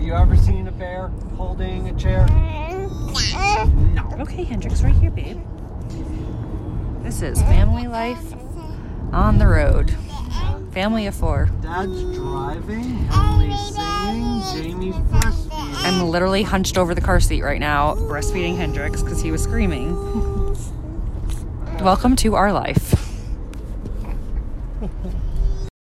Have you ever seen a bear holding a chair? No. Okay, Hendrix, right here, babe. This is family life on the road. Family of four. Dad's driving, Emily's singing, Jamie's breastfeeding. I'm literally hunched over the car seat right now, breastfeeding Hendrix because he was screaming. Welcome to our life.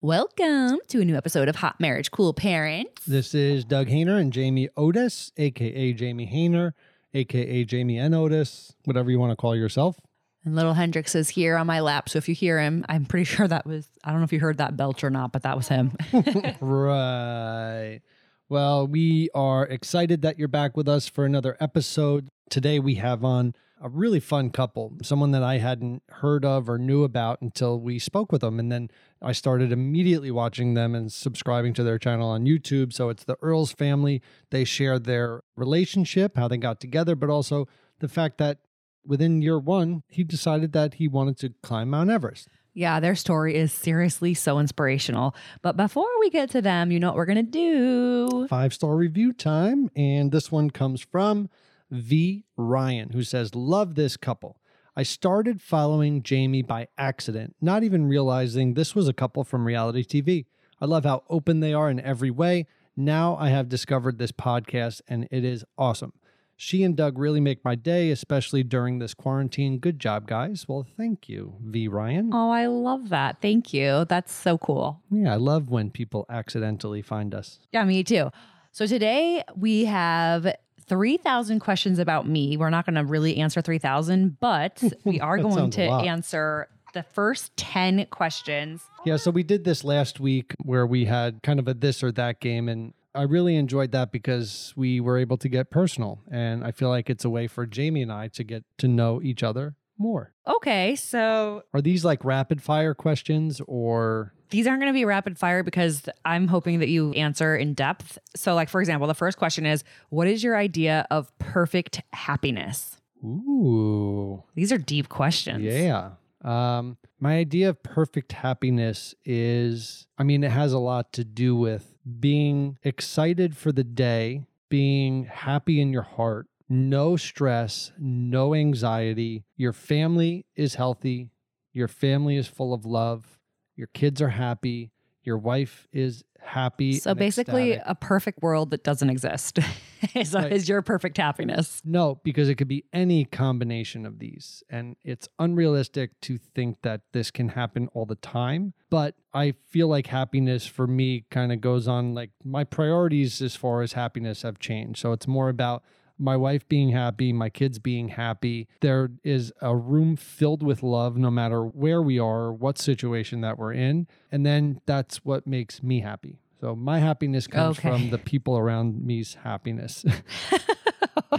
Welcome to a new episode of Hot Marriage Cool Parents. This is Doug Hehner and Jamie Otis, aka Jamie Hehner, aka Jamie N. Otis, whatever you want to call yourself. And little Hendrix is here on my lap. So if you hear him, I'm pretty sure that was, I don't know if you heard that belch or not, but that was him. right. Well, we are excited that you're back with us for another episode. Today we have on a really fun couple, someone that I hadn't heard of or knew about until we spoke with them. And then I started immediately watching them and subscribing to their channel on YouTube. So it's the Earls family. They share their relationship, how they got together, but also the fact that within year one, he decided that he wanted to climb Mount Everest. yeah, their story is seriously so inspirational. But before we get to them, you know what we're going to do? five star review time. And this one comes from V. Ryan, who says, Love this couple. I started following Jamie by accident, not even realizing this was a couple from reality TV. I love how open they are in every way. Now I have discovered this podcast and it is awesome. She and Doug really make my day, especially during this quarantine. Good job, guys. Well, thank you, V. Ryan. Oh, I love that. Thank you. That's so cool. Yeah, I love when people accidentally find us. Yeah, me too. So today we have 3,000 questions about me. We're not going to really answer 3,000, but we are going to answer the first 10 questions. Yeah, so we did this last week where we had kind of a this or that game. And I really enjoyed that because we were able to get personal. And I feel like it's a way for Jamie and I to get to know each other more. Okay, so Are these like rapid fire questions or these aren't going to be rapid fire because I'm hoping that you answer in depth. So, like, for example, the first question is What is your idea of perfect happiness? ooh, These are deep questions. yeah. Um, my idea of perfect happiness is, I mean, it has a lot to do with being excited for the day, being happy in your heart, no stress, no anxiety. Your family is healthy, your family is full of love, your kids are happy, your wife is happy. So basically, ecstatic. a perfect world that doesn't exist is, Right. is your perfect happiness. No, because it could be any combination of these. And it's unrealistic to think that this can happen all the time. But I feel like happiness for me kind of goes on like my priorities as far as happiness have changed. So it's more about my wife being happy, my kids being happy. There is a room filled with love no matter where we are, what situation that we're in. And then that's what makes me happy. So my happiness comes Okay. from the people around me's happiness.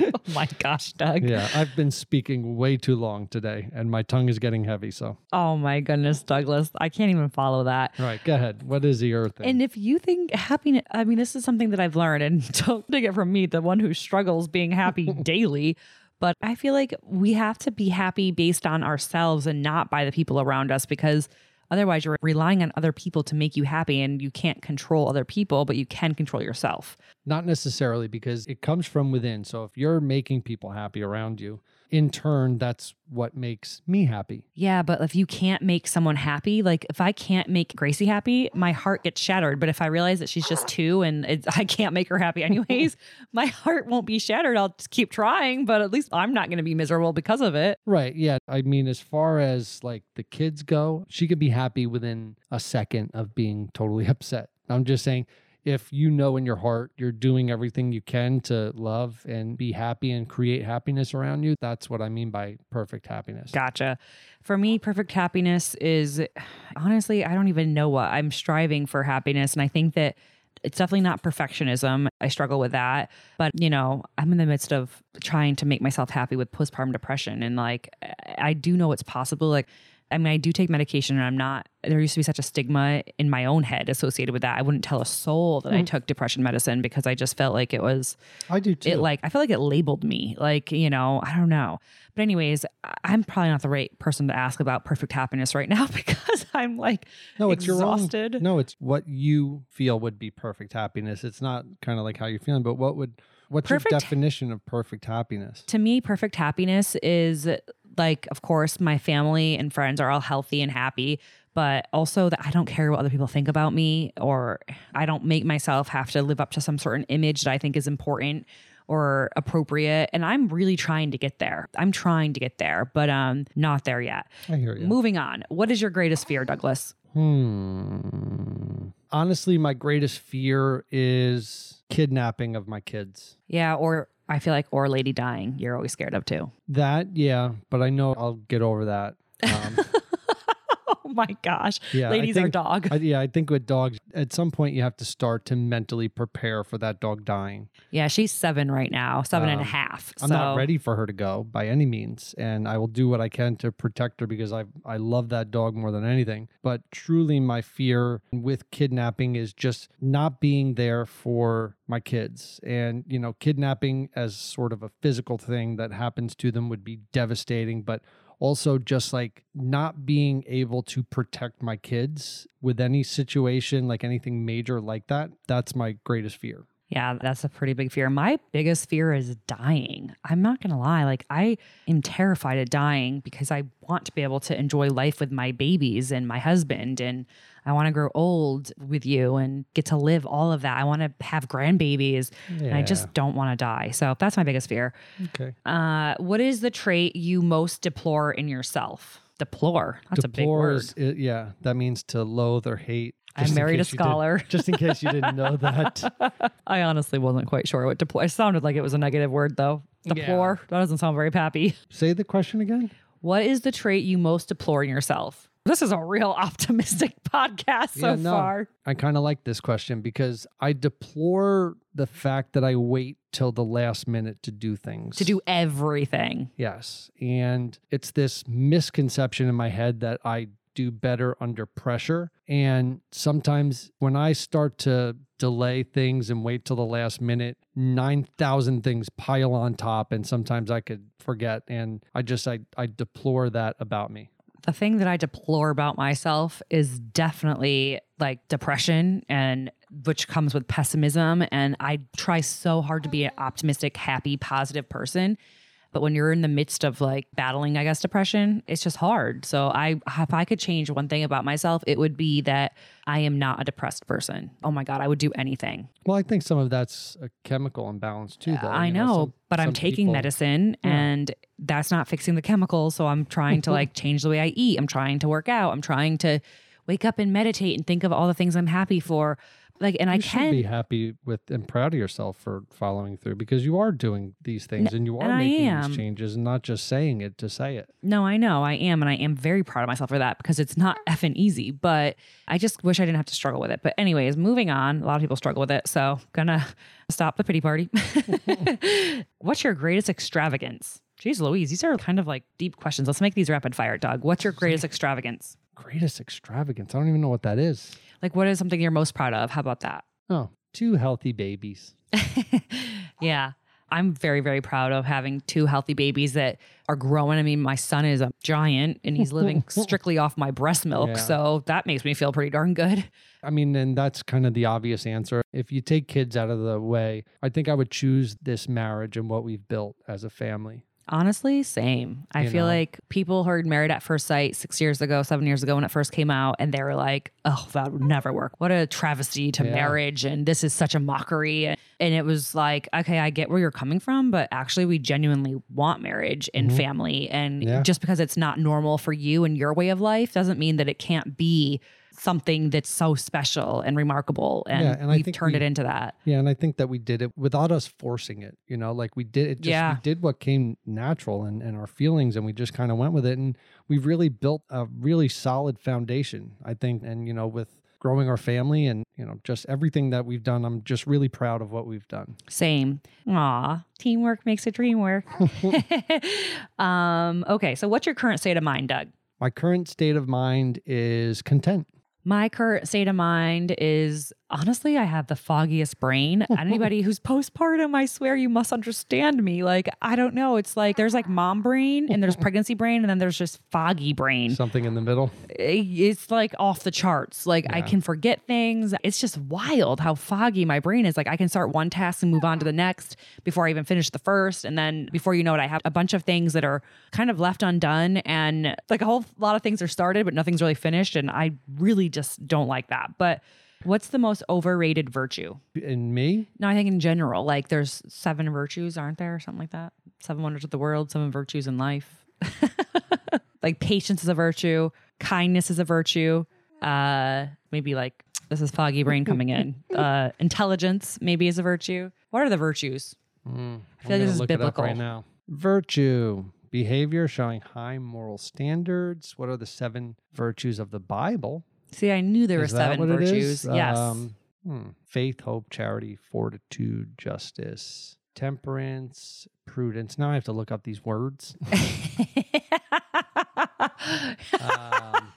oh my gosh, Doug. Yeah, I've been speaking way too long today and my tongue is getting heavy. So, Oh my goodness, Douglas. I can't even follow that. all right, go ahead. What is your thing? And if you think happiness, I mean, this is something that I've learned, and don't take it from me, the one who struggles being happy daily. But I feel like we have to be happy based on ourselves and not by the people around us because otherwise you're relying on other people to make you happy and you can't control other people, but you can control yourself. Not necessarily because it comes from within. So, if you're making people happy around you, in turn, that's what makes me happy. Yeah, but if you can't make someone happy, like if I can't make Gracie happy, my heart gets shattered. But if I realize that she's just two and it's, I can't make her happy anyways, my heart won't be shattered. I'll just keep trying, but at least I'm not going to be miserable because of it. Right. Yeah. I mean, as far as like the kids go, she could be happy within a second of being totally upset. I'm just saying, if you know in your heart you're doing everything you can to love and be happy and create happiness around you, that's what I mean by perfect happiness. Gotcha. For me, perfect happiness is honestly, I don't even know what I'm striving for happiness. And I think that it's definitely not perfectionism. I struggle with that. But, you know, I'm in the midst of trying to make myself happy with postpartum depression. And like, I do know it's possible. Like, I mean, I do take medication and I'm not, there used to be such a stigma in my own head associated with that. I wouldn't tell a soul that I mm. took depression medicine because I just felt like it was I do too. it like I feel like it labeled me. Like, you know, I don't know. But anyways, I'm probably not the right person to ask about perfect happiness right now because I'm like No, it's your own. No, it's what you feel would be perfect happiness. It's not kind of like how you're feeling, but what would what's Perfect- your definition of perfect happiness? to me, perfect happiness is like, of course, my family and friends are all healthy and happy, but also that I don't care what other people think about me or I don't make myself have to live up to some certain image that I think is important or appropriate. And I'm really trying to get there. I'm trying to get there, but um not there yet. I hear you. Moving on. What is your greatest fear, Douglas? Hmm. Honestly, my greatest fear is kidnapping of my kids. Yeah, or I feel like or lady dying. You're always scared of too. That, yeah, but I know I'll get over that. Um, my gosh. yeah, Ladies are think- dog. I, yeah, I think with dogs, at some point you have to start to mentally prepare for that dog dying. Yeah, she's seven right now, seven and a Um, half. I'm so not ready for her to go by any means, and I will do what I can to protect her because I I love that dog more than anything. But truly, my fear with kidnapping is just not being there for my kids, and you know, kidnapping as sort of a physical thing that happens to them would be devastating, but also just like not being able to protect my kids with any situation like anything major like that that's my greatest fear Yeah, that's a pretty big fear. My biggest fear is dying. I'm not going to lie. Like, I am terrified of dying because I want to be able to enjoy life with my babies and my husband. And I want to grow old with you and get to live all of that. I want to have grandbabies. And I just don't want to die. So that's my biggest fear. okay Uh, what is the trait you most deplore in yourself? Deplore. That's a big word. is- yeah, that means to loathe or hate. I Just in married a you did- scholar. just in case you didn't know that. I honestly wasn't quite sure what deplore. It sounded like it was a negative word, though. Deplore. That doesn't sound very happy. Say the question again. What is the trait you most deplore in yourself? This is a real optimistic podcast so Yeah, no. far. I kind of like this question because I deplore the fact that I wait till the last minute to do things. To do everything. Yes. And it's this misconception in my head that I do better under pressure. And sometimes when I start to delay things and wait till the last minute, 9,000 things pile on top. And sometimes I could forget. And I just, I, I deplore that about me. The thing that I deplore about myself is definitely like depression and which comes with pessimism. And I try so hard to be an optimistic, happy, positive person. But when you're in the midst of like battling, I guess, depression, it's just hard. So I if I could change one thing about myself, it would be that I am not a depressed person. Oh my God, I would do anything. Well, I think some of that's a chemical imbalance too, though. I You know, some- but I'm taking people- medicine Yeah. and that's not fixing the chemicals. So I'm trying to like change the way I eat. I'm trying to work out. I'm trying to wake up and meditate and think of all the things I'm happy for. Like, and I you should can. be happy with and proud of yourself for following through because you are doing these things and you are and I making these changes and not just saying it to say it. No, I know I am. And I am very proud of myself for that because it's not effing easy, but I just wish I didn't have to struggle with it. But, anyways, moving on. A lot of people struggle with it. So, gonna stop the pity party. What's your greatest extravagance? Jeez Louise, these are kind of like deep questions. Let's make these rapid fire, Doug. What's your greatest extravagance? Greatest extravagance. I don't even know what that is. Like, what is something you're most proud of? How about that? Oh, two healthy babies. yeah. I'm very, very proud of having two healthy babies that are growing. I mean, my son is a giant and he's living strictly off my breast milk. Yeah. So that makes me feel pretty darn good. I mean, and that's kind of the obvious answer. If you take kids out of the way, I think I would choose this marriage and what we've built as a family. Honestly, same. I You feel know? like people heard Married at First Sight six years ago, seven years ago when it first came out, and they were like, oh, that would never work. What a travesty to Yeah. marriage. And this is such a mockery. And it was like, okay, I get where you're coming from, but actually, we genuinely want marriage and Mhm. family. And Yeah. just because it's not normal for you and your way of life doesn't mean that it can't be something that's so special and remarkable. And, Yeah, and we've turned we- it into that. Yeah, and I think that we did it without us forcing it. You know, like we did it. Just, Yeah. we did what came natural and, and our feelings, and we just kind of went with it. And we've really built a really solid foundation, I think. And you know, with growing our family and you know just everything that we've done, I'm just really proud of what we've done. Same. Aw, teamwork makes a dream work. um, okay, so what's your current state of mind, Doug? My current state of mind is content. My current state of mind is honestly, I have the foggiest brain. Anybody who's postpartum, I swear you must understand me. Like, I don't know. It's like there's like mom brain and there's pregnancy brain and then there's just foggy brain. Something in the middle. Eh, it's like off the charts. Like, I can forget things. It's just wild how foggy my brain is. Like, I can start one task and move on to the next before I even finish the first. And then before you know it, I have a bunch of things that are kind of left undone. And like a whole lot of things are started, but nothing's really finished. And I really just don't like that. But what's the most overrated virtue? In me? No, I think in general, like there's seven virtues, aren't there? Or something like that. Seven wonders of the world, seven virtues in life. like patience is a virtue, kindness is a virtue. Uh, maybe like this is foggy brain coming in. Uh, intelligence maybe is a virtue. What are the virtues? Mm, feel I'm like this is look it up biblical. right now. Virtue. Behavior showing high moral standards. What are the seven virtues of the Bible? See, I knew there were seven virtues. Yes. Um, hmm. Faith, hope, charity, fortitude, justice, temperance, prudence. Now I have to look up these words. Um,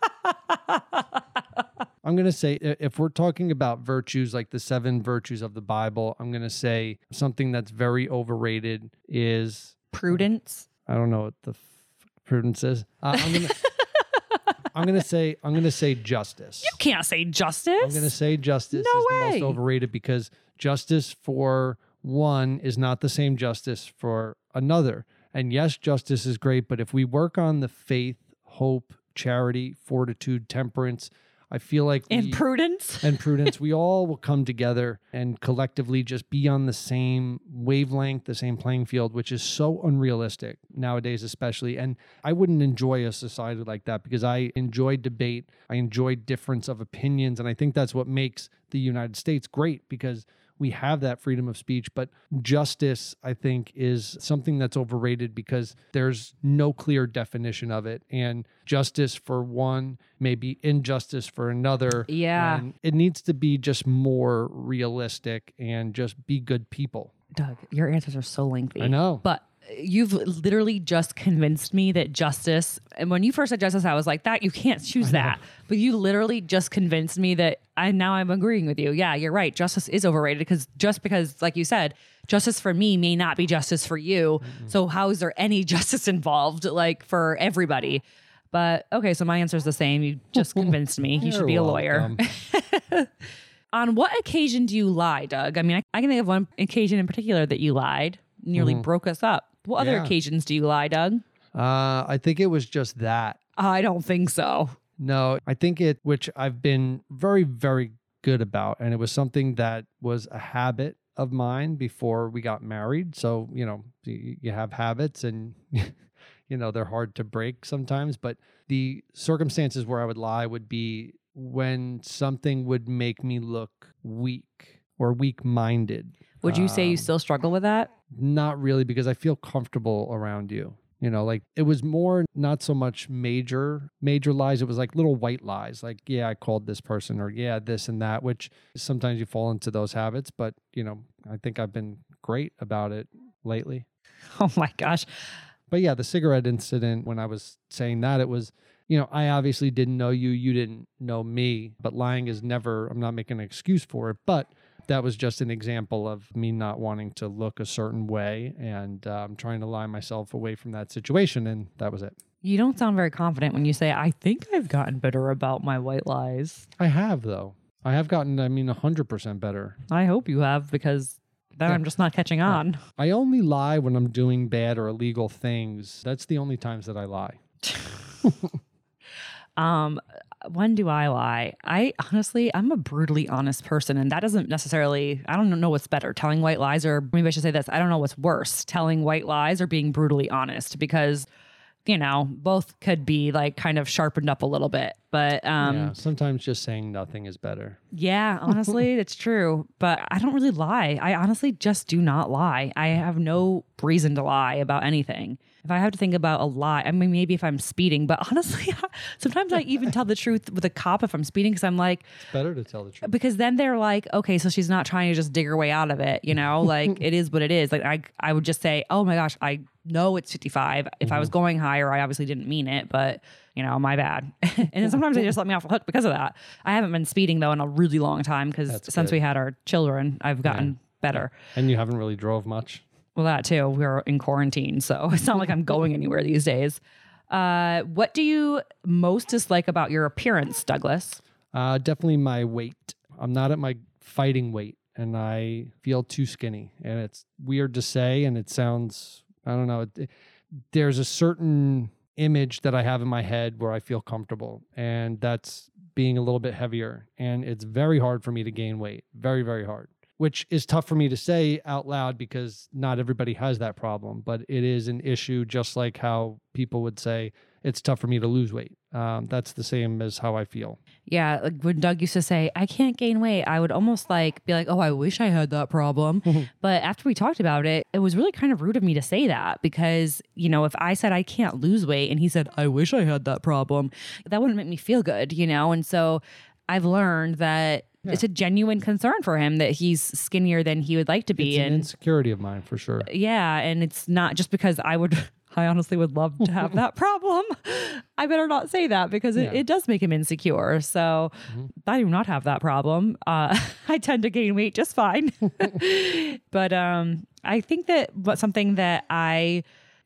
I'm going to say, if we're talking about virtues, like the seven virtues of the Bible, I'm going to say something that's very overrated is Prudence. I don't know what the f- prudence is. Uh, I'm going to. I'm gonna say I'm gonna say justice. You can't say justice. I'm gonna say justice No is the way. most overrated because justice for one is not the same justice for another. And yes, justice is great, but if we work on the faith, hope, charity, fortitude, temperance, I feel like and we, prudence. and prudence, we all will come together and collectively just be on the same wavelength, the same playing field, which is so unrealistic nowadays, especially. And I wouldn't enjoy a society like that because I enjoy debate, I enjoy difference of opinions. And I think that's what makes the United States great because we have that freedom of speech. But justice, I think, is something that's overrated because there's no clear definition of it. And justice for one may be injustice for another. Yeah. And it needs to be just more realistic and just be good people. Doug, your answers are so lengthy. I know. But you've literally just convinced me that justice, and when you first said justice, I was like, that you can't choose that. But you literally just convinced me that I now I'm agreeing with you. Yeah, you're right. Justice is overrated because just because, like you said, justice for me may not be justice for you. So how is there any justice involved, like for everybody? But okay, so my answer is the same. You just convinced me. You should be a lawyer. On what occasion do you lie, Doug? I mean, I, I can think of one occasion in particular that you lied, nearly broke us up. What other Yeah. occasions do you lie, Doug? Uh, I think it was just that. I don't think so. No, I think it, which I've been very, very good about. And it was something that was a habit of mine before we got married. So, you know, y- you have habits and, you know, they're hard to break sometimes. But the circumstances where I would lie would be when something would make me look weak or weak minded. Would you say you Um, still struggle with that? Not really, because I feel comfortable around you. You know, like it was more not so much major, major lies. It was like little white lies, like, yeah, I called this person or yeah, this and that, which sometimes you fall into those habits. But, you know, I think I've been great about it lately. Oh my gosh. But yeah, the cigarette incident, when I was saying that, it was, you know, I obviously didn't know you, you didn't know me, but lying is never, I'm not making an excuse for it. But that was just an example of me not wanting to look a certain way and um, trying to lie myself away from that situation. And that was it. You don't sound very confident when you say, I think I've gotten better about my white lies. I have, though. I have gotten, I mean, 100% better. I hope you have because then Yeah. I'm just not catching on. I only lie when I'm doing bad or illegal things. That's the only times that I lie. Um, when do I lie? I honestly, I'm a brutally honest person, and that doesn't necessarily. I don't know what's better, telling white lies, or maybe I should say this: I don't know what's worse, telling white lies or being brutally honest, because you know both could be like kind of sharpened up a little bit. But um, yeah, sometimes just saying nothing is better. yeah, honestly, it's true. But I don't really lie. I honestly just do not lie. I have no reason to lie about anything. If I have to think about a lie, I mean, maybe if I'm speeding, but honestly, sometimes I even tell the truth with a cop if I'm speeding because I'm like, It's better to tell the truth. because then they're like, okay, so she's not trying to just dig her way out of it, you know, like it is what it is. Like I, I would just say, oh my gosh, I know it's 55. If I was Mm-hmm. going higher, I obviously didn't mean it, but you know, my bad. and then sometimes they just let me off the hook because of that. I haven't been speeding though in a really long time because since good. we had our children, I've gotten better. And you haven't really drove much. Well, that too. We're in quarantine, so it's not like I'm going anywhere these days. Uh, what do you most dislike about your appearance, Douglas? Uh, definitely my weight. I'm not at my fighting weight, and I feel too skinny. And it's weird to say, and it sounds I don't know. there's a certain image that I have in my head where I feel comfortable, and that's being a little bit heavier. And it's very hard for me to gain weight. Very, very hard. Which is tough for me to say out loud because not everybody has that problem, but it is an issue, just like how people would say it's tough for me to lose weight. Um, that's the same as how I feel. Yeah, like when Doug used to say, I can't gain weight, I would almost like be like, oh, I wish I had that problem. but after we talked about it, it was really kind of rude of me to say that because, you know, if I said I can't lose weight and he said, I wish I had that problem, that wouldn't make me feel good, you know? And so I've learned that it's a genuine concern for him that he's skinnier than he would like to be. It's an and insecurity of mine for sure. yeah, and it's not just because I would. I honestly would love to have that problem. I better not say that because it, Yeah. Mm-hmm. it does make him insecure. So I do not have that problem. Uh, I tend to gain weight just fine. but um, I think that what something that I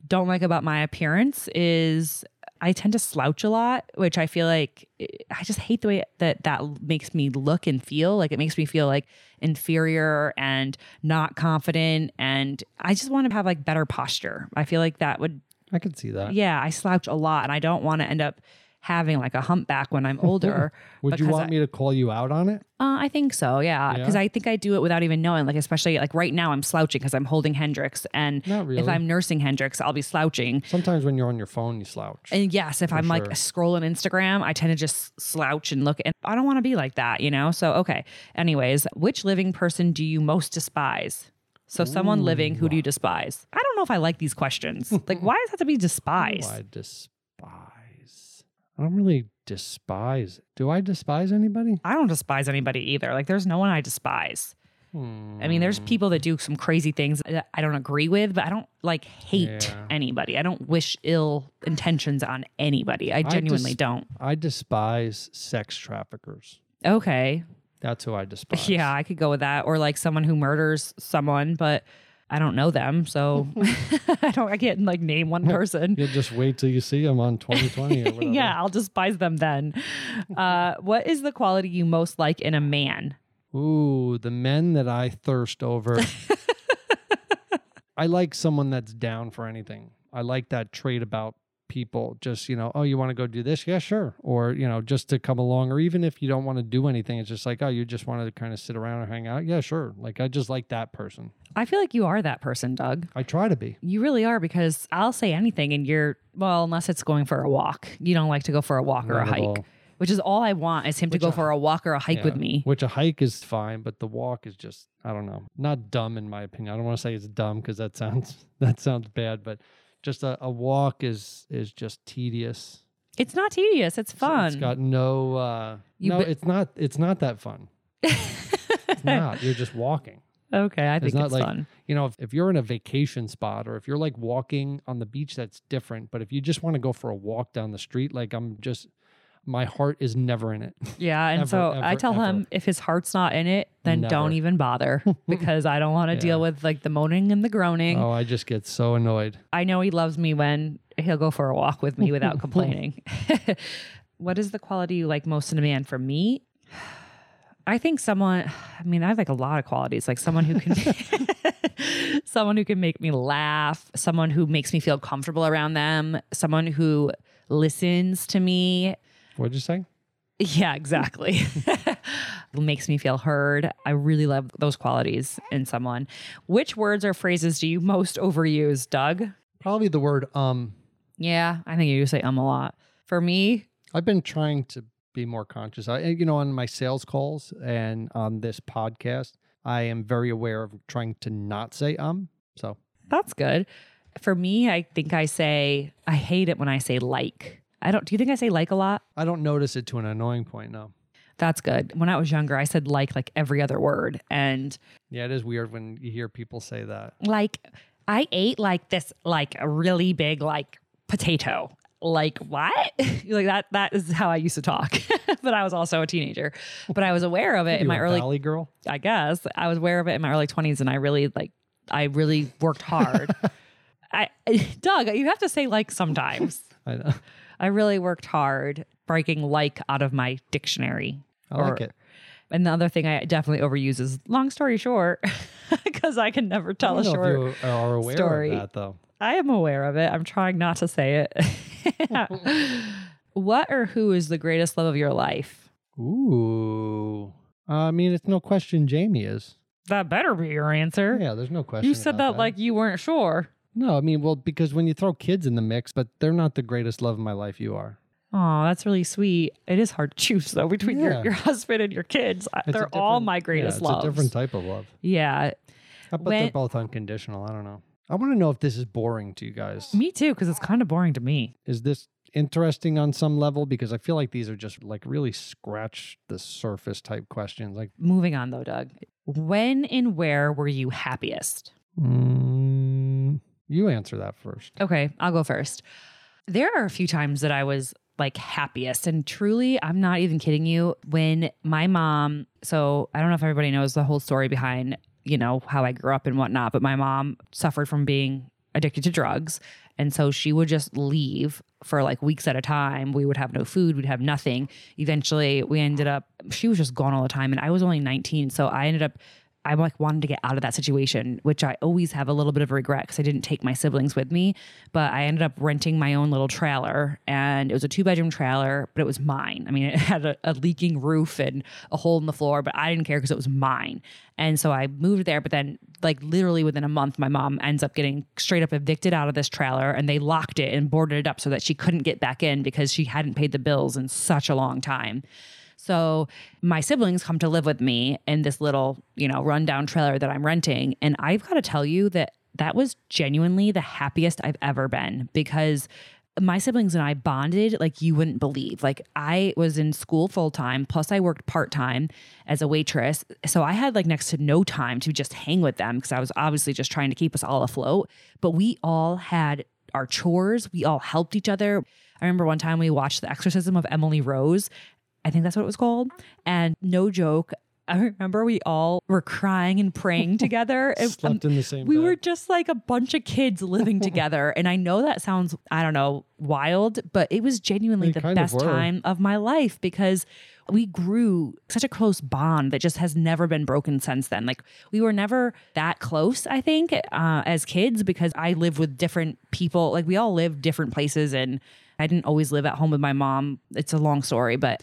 don't like about my appearance is I tend to slouch a lot, which I feel like eh, I just hate the way that that makes me look and feel. Like it makes me feel like inferior and not confident. And I just want to have like better posture. I feel like that would, I could see that. yeah, I slouch a lot and I don't want to end up having like a humpback when I'm older. Would you want I- me to call you out on it? uh, I think so, yeah. Because Yeah? I think I do it without even knowing. Like, especially like right now, I'm slouching because I'm holding Hendrix, and Not if. I'm nursing Hendrix, I'll be slouching. Sometimes when you're on your phone, you slouch. And yes, if I'm like sure. scrolling Instagram, I tend to just slouch and look. And I don't want to be like that, you know. So okay. Anyways, which living person do you most despise? So someone living, who do you despise? I don't know if I like these questions. like, why does it have to be Who despise? I despise. I don't really despise. Do I despise anybody? I don't despise anybody either. Like, there's no one I despise. I mean, there's people that hmm. do some crazy things that I don't agree with, but I don't like hate Yeah. anybody. I don't wish ill intentions on anybody. I genuinely dis- don't. I despise sex traffickers. Okay. That's who I despise. Yeah, I could go with that. Or like someone who murders someone, but I don't know them. So I don't, I can't like name one person. You'll just wait till you see them on 20/20 or whatever. yeah, I'll despise them then. Uh, what is the quality you most like in a man? Ooh, the men that I thirst over. I like someone that's down for anything. I like that trait about people. Just, you know, oh, you want to go do this? Yeah, sure. Or, you know, just to come along. Or even if you don't want to do anything, it's just like, oh, you just want to kind of sit around or hang out? Yeah, sure. Like, I just like that person. I feel like you are that person, Doug. I try to be. You really are because I'll say anything and you're, well, unless it's going for a walk. You don't like to go for a walk or a hike, all. which is all I want is him to go a- for a walk or a hike with me. Which a hike is fine, but the walk is just, I don't know, not dumb in my opinion. I don't want to say it's dumb because that sounds that sounds bad, but just a, a walk is is just tedious. It's not tedious. It's fun. It's got no. Uh, You no, be- it's not. It's not that fun. it's not. You're just walking. okay, I think It's it's, not like fun. you know if, if you're in a vacation spot or if you're like walking on the beach, that's different. But if you just want to go for a walk down the street, like I'm just, my heart is never in it. Yeah, and Ever, so I ever, tell him if his heart's not in it, then don't even bother because I don't want to deal with like the moaning and the groaning. oh, I just get so annoyed. I know he loves me when he'll go for a walk with me without complaining. what is the quality you like most in a man? For me, I think someone, I mean, I have like a lot of qualities, like someone who can, someone who can make me laugh, someone who makes me feel comfortable around them, someone who listens to me. What'd you say? Yeah, exactly. makes me feel heard. I really love those qualities in someone. Which words or phrases do you most overuse, Doug? Probably the word um. Yeah, I think you do say um a lot. For me, I've been trying to be more conscious. I, you know, on my sales calls and on this podcast, I am very aware of trying to not say um. So that's good. For me, I think I say I hate it when I say like. I don't do you think I say like a lot? I don't notice it to an annoying point. No. That's good. When I was younger, I said like like every other word and Yeah, it is weird when you hear people say that. like I ate like this, like a really big, like potato. Like what? like that. That is how I used to talk. but I was also a teenager. But I was aware of it in my early. Valley girl. I guess I was aware of it in my early twenties, and I really like. I really worked hard. I, Doug, you have to say like sometimes. I know. I really worked hard breaking like out of my dictionary. I like it. And the other thing I definitely overuse is long story short, because I can never tell a short. if you are aware story. of that though. I am aware of it. I'm trying not to say it. what or who is the greatest love of your life? Ooh. I mean, it's no question Jamie is. That better be your answer. Yeah, there's no question. you said about that like you weren't sure. No, I mean, well, because when you throw kids in the mix, but they're not the greatest love of my life. You are. Oh, that's really sweet. It is hard to choose though between Yeah. your, your husband and your kids. It's They're all my yeah, greatest it's loves. a different type of love. yeah, But When- they're both unconditional. I don't know. I want to know if this is boring to you guys. me too. Because it's kind of boring to me. Is this interesting on some level? Because I feel like these are just like really scratch the surface type questions. Like, Moving on though, Doug. When and where were you happiest? mm, you answer that first. Okay, I'll go first. There are a few times that I was like happiest, and truly, I'm not even kidding you. When my mom, so I don't know if everybody knows the whole story behind, you know, how I grew up and whatnot, but my mom suffered from being addicted to drugs. And so she would just leave for like weeks at a time. We would have no food, we'd have nothing. Eventually, we ended up, she was just gone all the time. And I was only 19. So I ended up, I like wanted to get out of that situation, which I always have a little bit of regret because I didn't take my siblings with me. But I ended up renting my own little trailer, and it was a two bedroom trailer, but it was mine. I mean, it had a, a leaking roof and a hole in the floor, but I didn't care because it was mine. And so I moved there, but then like literally within a month, my mom ends up getting straight up evicted out of this trailer, and they locked it and boarded it up so that she couldn't get back in because she hadn't paid the bills in such a long time. So my siblings come to live with me in this little, you know, rundown trailer that I'm renting. And I've got to tell you that that was genuinely the happiest I've ever been because my siblings and I bonded like you wouldn't believe. Like I was in school full time, plus I worked part time as a waitress. So I had like next to no time to just hang with them because I was obviously just trying to keep us all afloat. But we all had our chores, we all helped each other. I remember one time we watched The Exorcism of Emily Rose. I think that's what it was called. And no joke, I remember we all were crying and praying together. Um, Slept in the same we bed. were just like a bunch of kids living together. And I know that sounds, I don't know, wild, but it was genuinely They the kind of best time of my life because we grew such a close bond that just has never been broken since then. Like we were never that close, I think, uh, as kids because I lived with different people. Like we all lived different places and I didn't always live at home with my mom. It's a long story, but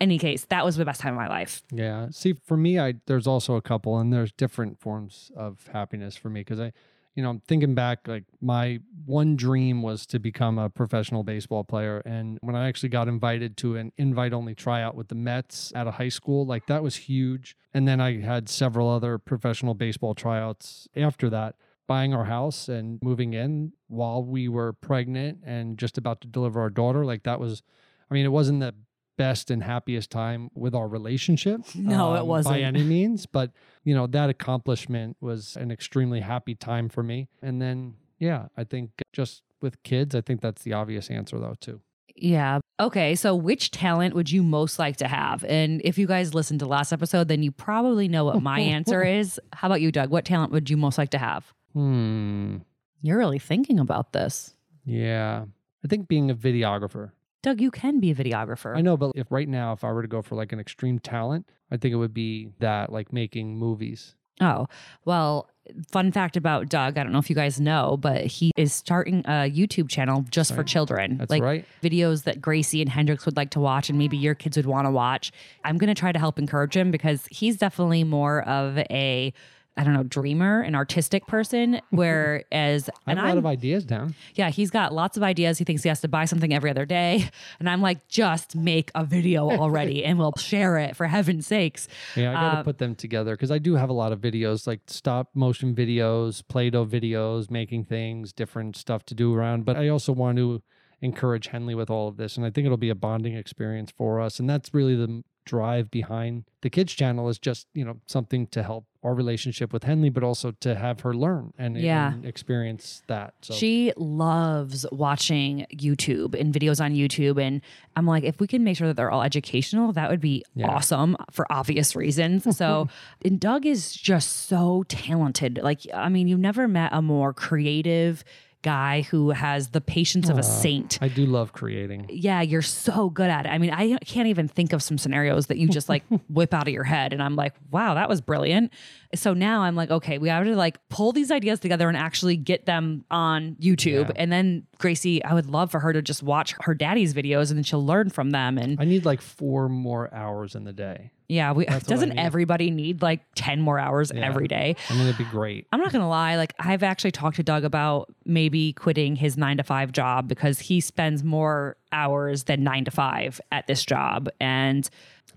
any case, that was the best time of my life. Yeah. See, for me, I there's also a couple, and there's different forms of happiness for me because I, you know, I'm thinking back, like my one dream was to become a professional baseball player, and when I actually got invited to an invite-only tryout with the Mets at a high school, like that was huge. And then I had several other professional baseball tryouts after that. Buying our house and moving in while we were pregnant and just about to deliver our daughter, like that was, I mean, it wasn't the best and happiest time with our relationship. No, it um, wasn't. by any means. But you know that accomplishment was an extremely happy time for me. And then, yeah, I think just with kids, I think that's the obvious answer though too. Yeah. Okay. So, which talent would you most like to have? And if you guys listened to last episode, then you probably know what my answer is. How about you, Doug? What talent would you most like to have? Hmm. You're really thinking about this. Yeah, I think being a videographer. Doug, you can be a videographer. I know, but if right now, if I were to go for like an extreme talent, I think it would be that, like making movies. Oh, well, fun fact about Doug. I don't know if you guys know, but he is starting a YouTube channel just for children. That's like right. videos that Gracie and Hendrix would like to watch and maybe your kids would want to watch. I'm going to try to help encourage him because he's definitely more of a I don't know, dreamer, an artistic person, whereas I have a lot I'm of ideas down. yeah, he's got lots of ideas. He thinks he has to buy something every other day. And I'm like, just make a video already and we'll share it for heaven's sakes. Yeah, I got to Um, put them together because I do have a lot of videos, like stop motion videos, Play Doh videos, making things, different stuff to do around. But I also want to encourage Henley with all of this. And I think it'll be a bonding experience for us. And that's really the drive behind the kids channel is just, you know, something to help our relationship with Henley, but also to have her learn and, Yeah. and experience that. So She loves watching YouTube and videos on YouTube. And I'm like, if we can make sure that they're all educational, that would be Yeah. awesome for obvious reasons. So, and Doug is just so talented. Like, I mean, you've never met a more creative guy who has the patience of a saint. I do love creating. Yeah, you're so good at it. I mean, I can't even think of some scenarios that you just like whip out of your head. And I'm like, wow, that was brilliant. So now I'm like, okay, we have to like pull these ideas together and actually get them on YouTube. Yeah. And then Gracie, I would love for her to just watch her daddy's videos and then she'll learn from them. And I need like four more hours in the day. yeah, we, doesn't everybody need like 10 more hours Yeah. every day? I mean, it'd be great. I'm not gonna lie, like I've actually talked to Doug about maybe quitting his nine to five job because he spends more hours than nine to five at this job. And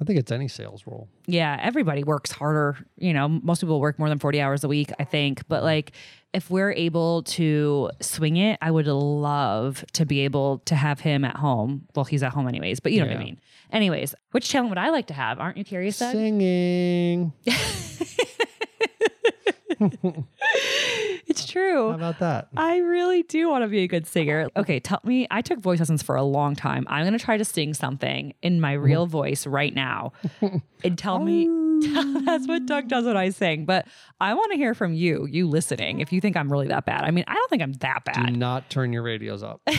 I think it's any sales role. yeah, everybody works harder. You know, most people work more than 40 hours a week, I think. But like, if we're able to swing it, I would love to be able to have him at home. Well, he's at home anyways, but you know what I mean. Anyways, which talent would I like to have? Aren't you curious, Doug? Singing. It's true. How about that? I really do want to be a good singer. Okay, tell me. I took voice lessons for a long time. I'm going to try to sing something in my uh-huh. real voice right now and tell me. That's what Doug does when I sing. But I want to hear from you, you listening, if you think I'm really that bad. I mean, I don't think I'm that bad. Do not turn your radios up.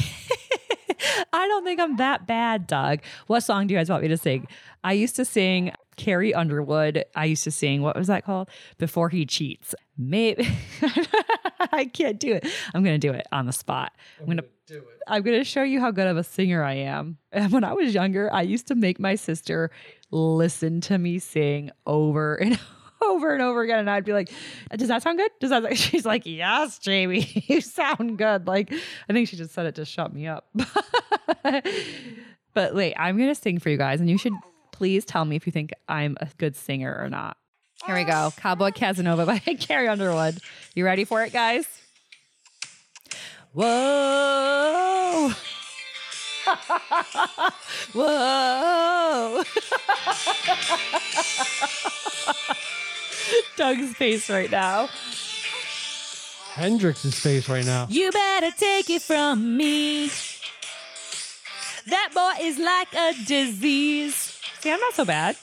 I don't think I'm that bad, Doug. What song do you guys want me to sing? I used to sing Carrie Underwood. I used to sing, what was that called? Before He Cheats. Maybe. I can't do it. I'm going to do it on the spot. I'm going to do it. I'm going to show you how good of a singer I am. And when I was younger, I used to make my sister listen to me sing over and over and over again. And I'd be like, Does that sound good? Does that? She's like, Yes, Jamie, you sound good. Like, I think she just said it to shut me up. but wait, I'm going to sing for you guys, and you should please tell me if you think I'm a good singer or not. Here we go Cowboy Casanova by Carrie Underwood. You ready for it, guys? Whoa. Whoa. Doug's face right now. Hendrix's face right now. You better take it from me. That boy is like a disease. See, I'm not so bad.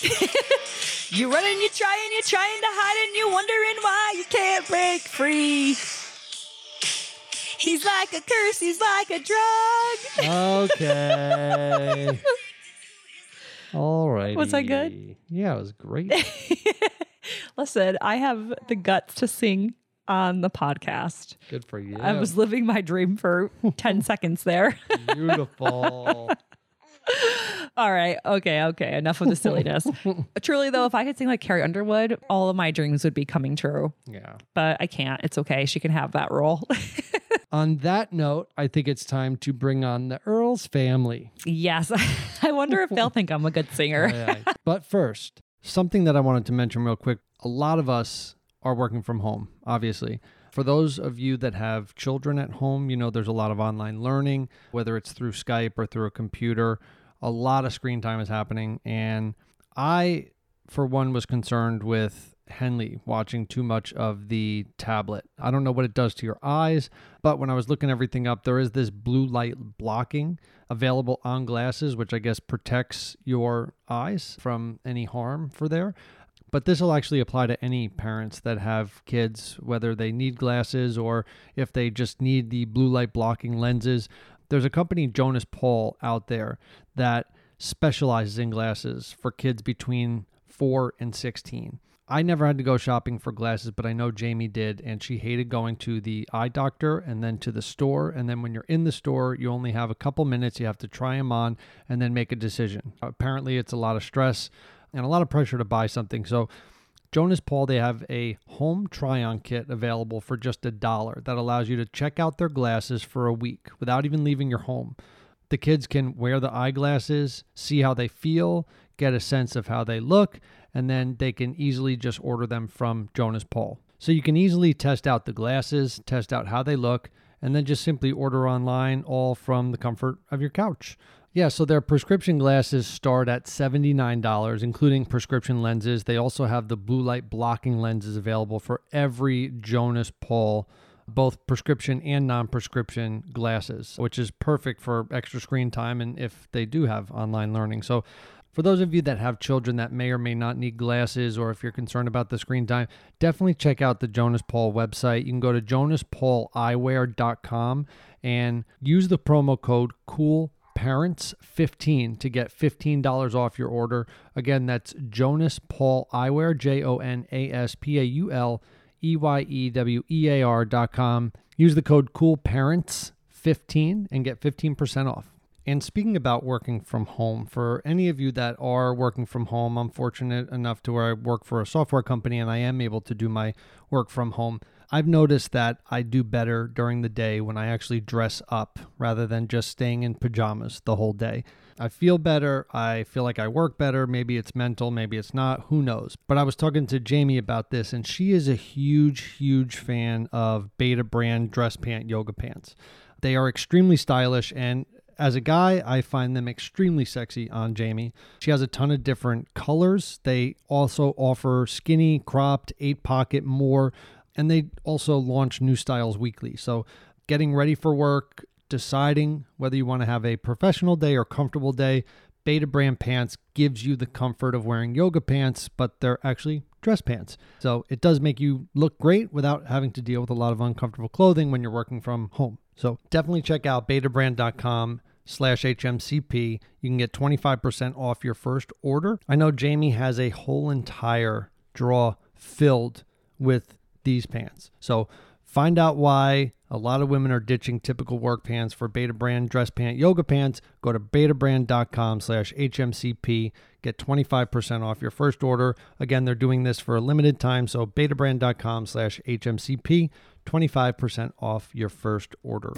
you're running, you're trying, you're trying to hide, and you're wondering why you can't break free. He's like a curse, he's like a drug. Okay. All right. Was I good? Yeah, it was great. Listen, I have the guts to sing on the podcast. Good for you. I was living my dream for 10 seconds there. beautiful. All right. Okay. Okay. Enough of the silliness. Truly, though, if I could sing like Carrie Underwood, all of my dreams would be coming true. yeah. But I can't. It's okay. She can have that role. On that note, I think it's time to bring on the Earls family. yes. I wonder if they'll think I'm a good singer. Aye, aye. but first, something that I wanted to mention real quick. A lot of us are working from home, obviously. For those of you that have children at home, you know there's a lot of online learning, whether it's through Skype or through a computer. A lot of screen time is happening. And I, for one, was concerned with Henley watching too much of the tablet. I don't know what it does to your eyes, but when I was looking everything up, there is this blue light blocking available on glasses, which I guess protects your eyes from any harm for there. But this will actually apply to any parents that have kids, whether they need glasses or if they just need the blue light blocking lenses. There's a company, Jonas Paul, out there that specializes in glasses for kids between 4 and 16. I never had to go shopping for glasses, but I know Jamie did, and she hated going to the eye doctor and then to the store. And then when you're in the store, you only have a couple minutes. You have to try them on and then make a decision. Apparently, it's a lot of stress and a lot of pressure to buy something. So, Jonas Paul, they have a home try on kit available for just a dollar that allows you to check out their glasses for a week without even leaving your home. The kids can wear the eyeglasses, see how they feel, get a sense of how they look, and then they can easily just order them from Jonas Paul. So you can easily test out the glasses, test out how they look, and then just simply order online all from the comfort of your couch. Yeah, so their prescription glasses start at $79, including prescription lenses. They also have the blue light blocking lenses available for every Jonas Paul, both prescription and non prescription glasses, which is perfect for extra screen time and if they do have online learning. So, for those of you that have children that may or may not need glasses, or if you're concerned about the screen time, definitely check out the Jonas Paul website. You can go to jonaspauleyewear.com and use the promo code COOL parents 15 to get $15 off your order. Again that's jonas paul eyewear j-o-n-a-s-p-a-u-l e-y-e-w-e-a-r dot com. Use the code cool parents 15 and get 15% off and speaking about working from home for any of you that are working from home i'm fortunate enough to where i work for a software company and i am able to do my work from home I've noticed that I do better during the day when I actually dress up rather than just staying in pajamas the whole day. I feel better. I feel like I work better. Maybe it's mental, maybe it's not. Who knows? But I was talking to Jamie about this, and she is a huge, huge fan of Betabrand dress pant yoga pants. They are extremely stylish and as a guy, I find them extremely sexy on Jamie. She has a ton of different colors. They also offer skinny, cropped, eight pocket, more and they also launch new styles weekly. So, getting ready for work, deciding whether you want to have a professional day or comfortable day, Betabrand pants gives you the comfort of wearing yoga pants, but they're actually dress pants. So, it does make you look great without having to deal with a lot of uncomfortable clothing when you're working from home. So, definitely check out betabrand.com slash HMCP. You can get 25% off your first order. I know Jamie has a whole entire drawer filled with these pants. So find out why a lot of women are ditching typical work pants for betabrand dress pant yoga pants. Go to betabrand.com slash HMCP. Get 25% off your first order. Again, they're doing this for a limited time. So betabrand.com slash HMCP. 25% off your first order.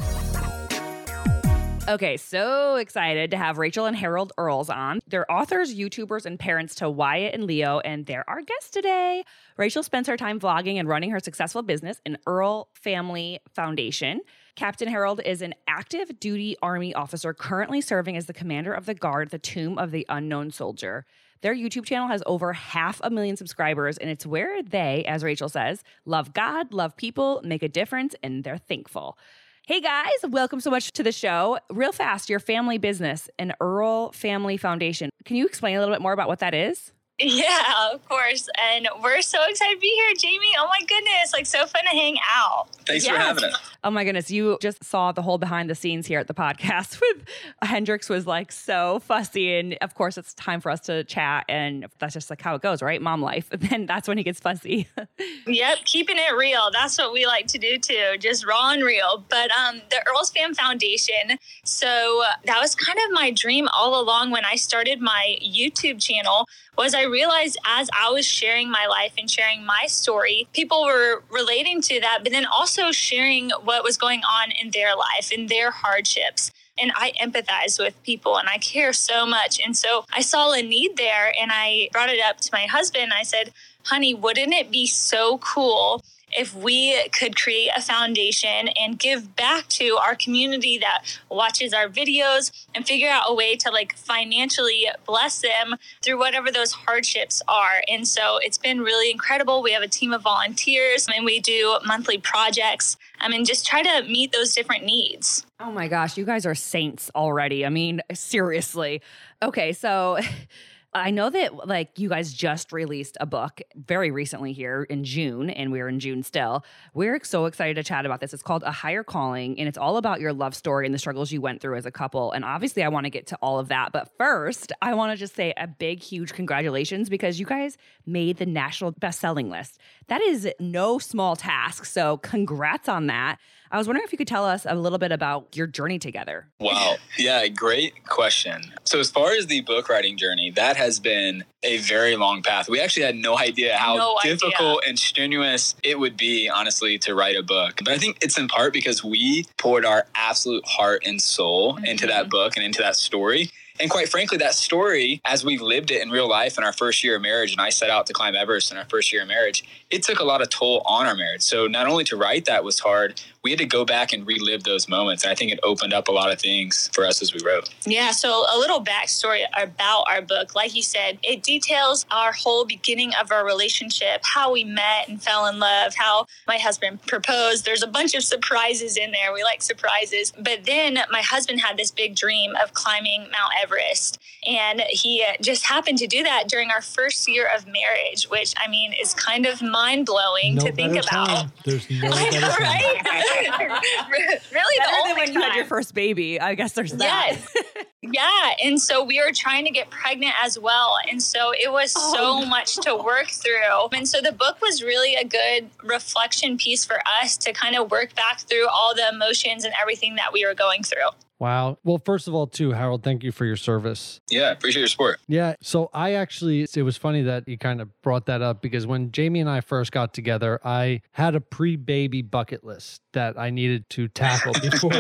Okay, so excited to have Rachel and Harold Earls on. They're authors, YouTubers, and parents to Wyatt and Leo, and they're our guests today. Rachel spends her time vlogging and running her successful business, an Earl Family Foundation. Captain Harold is an active duty Army officer currently serving as the commander of the Guard, the Tomb of the Unknown Soldier. Their YouTube channel has over half a million subscribers, and it's where they, as Rachel says, love God, love people, make a difference, and they're thankful. Hey guys, welcome so much to the show. Real fast, your family business, an Earl Family Foundation. Can you explain a little bit more about what that is? Yeah, of course. And we're so excited to be here, Jamie. Oh my goodness. Like so fun to hang out. Thanks for having us. Oh my goodness. You just saw the whole behind the scenes here at the podcast with Hendrix was like so fussy. And of course it's time for us to chat. And that's just like how it goes, right? Mom life. And then that's when he gets fussy. yep, keeping it real. That's what we like to do too. Just raw and real. But um the Earl's Fam Foundation. So that was kind of my dream all along when I started my YouTube channel was I realized as I was sharing my life and sharing my story, people were relating to that, but then also sharing what was going on in their life and their hardships. And I empathize with people and I care so much. And so I saw a need there and I brought it up to my husband. I said, honey, wouldn't it be so cool if we could create a foundation and give back to our community that watches our videos and figure out a way to like financially bless them through whatever those hardships are. And so it's been really incredible. We have a team of volunteers and we do monthly projects um, I mean, just try to meet those different needs. Oh my gosh, you guys are saints already. I mean, seriously. Okay, so I know that like you guys just released a book very recently here in June, and we're in June still. We're so excited to chat about this. It's called A Higher Calling, and it's all about your love story and the struggles you went through as a couple. And obviously, I want to get to all of that. But first, I want to just say a big, huge congratulations because you guys made the national best-selling list. That is no small task. So congrats on that. I was wondering if you could tell us a little bit about your journey together. Wow. Yeah, great question. So, as far as the book writing journey, that has been a very long path. We actually had no idea how no difficult idea. and strenuous it would be, honestly, to write a book. But I think it's in part because we poured our absolute heart and soul mm-hmm. into that book and into that story. And quite frankly, that story, as we've lived it in real life in our first year of marriage, and I set out to climb Everest in our first year of marriage, it took a lot of toll on our marriage. So not only to write that was hard, we had to go back and relive those moments. And I think it opened up a lot of things for us as we wrote. Yeah. So a little backstory about our book. Like you said, it details our whole beginning of our relationship, how we met and fell in love, how my husband proposed. There's a bunch of surprises in there. We like surprises. But then my husband had this big dream of climbing Mount Everest. And he just happened to do that during our first year of marriage, which I mean is kind of mind blowing no to think about. Time. There's no better know, right? really, better than when you had your first baby. I guess there's that. Yes. yeah, and so we were trying to get pregnant as well, and so it was oh, so no. much to work through. And so the book was really a good reflection piece for us to kind of work back through all the emotions and everything that we were going through. Wow. Well, first of all, too, Harold, thank you for your service. Yeah, appreciate your support. Yeah. So I actually, it was funny that you kind of brought that up because when Jamie and I first got together, I had a pre-baby bucket list that I needed to tackle before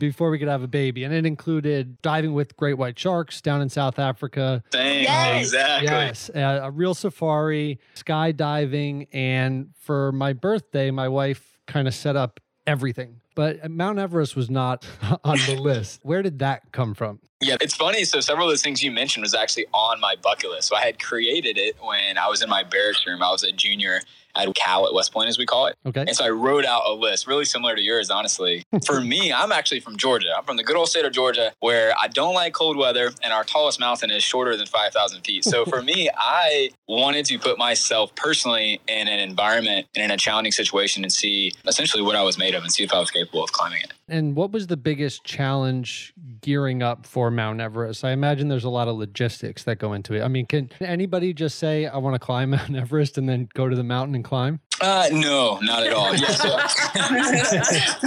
before we could have a baby, and it included diving with great white sharks down in South Africa. Thanks. Yes. Exactly. Yes. A, a real safari, skydiving, and for my birthday, my wife kind of set up everything but uh, Mount Everest was not on the list. Where did that come from? Yeah, it's funny. So several of those things you mentioned was actually on my bucket list. So I had created it when I was in my barracks room. I was a junior at Cal at West Point, as we call it. Okay. And so I wrote out a list, really similar to yours, honestly. For me, I'm actually from Georgia. I'm from the good old state of Georgia, where I don't like cold weather, and our tallest mountain is shorter than 5,000 feet. So for me, I wanted to put myself personally in an environment and in a challenging situation and see essentially what I was made of and see if I was capable of climbing it. And what was the biggest challenge gearing up for Mount Everest? I imagine there's a lot of logistics that go into it. I mean, can anybody just say, I want to climb Mount Everest and then go to the mountain and climb? Uh, no, not at all. Yeah, so,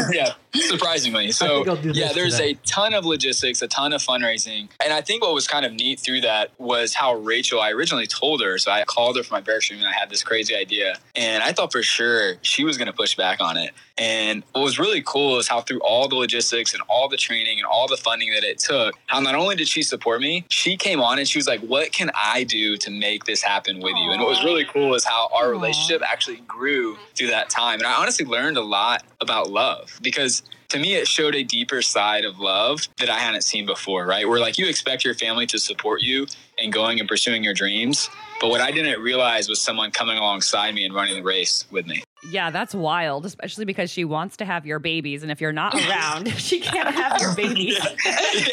yeah surprisingly. So, yeah, there's today. a ton of logistics, a ton of fundraising. And I think what was kind of neat through that was how Rachel, I originally told her, so I called her from my bear stream and I had this crazy idea. And I thought for sure she was going to push back on it. And what was really cool is how through all the logistics and all the training and all the funding that it took, how not only did she support me, she came on and she was like, what can I do to make this happen with you? And what was really cool is how our Aww. relationship actually grew through that time. And I honestly learned a lot about love because to me, it showed a deeper side of love that I hadn't seen before, right? Where like you expect your family to support you in going and pursuing your dreams. But what I didn't realize was someone coming alongside me and running the race with me. Yeah, that's wild, especially because she wants to have your babies. And if you're not around, she can't have your babies.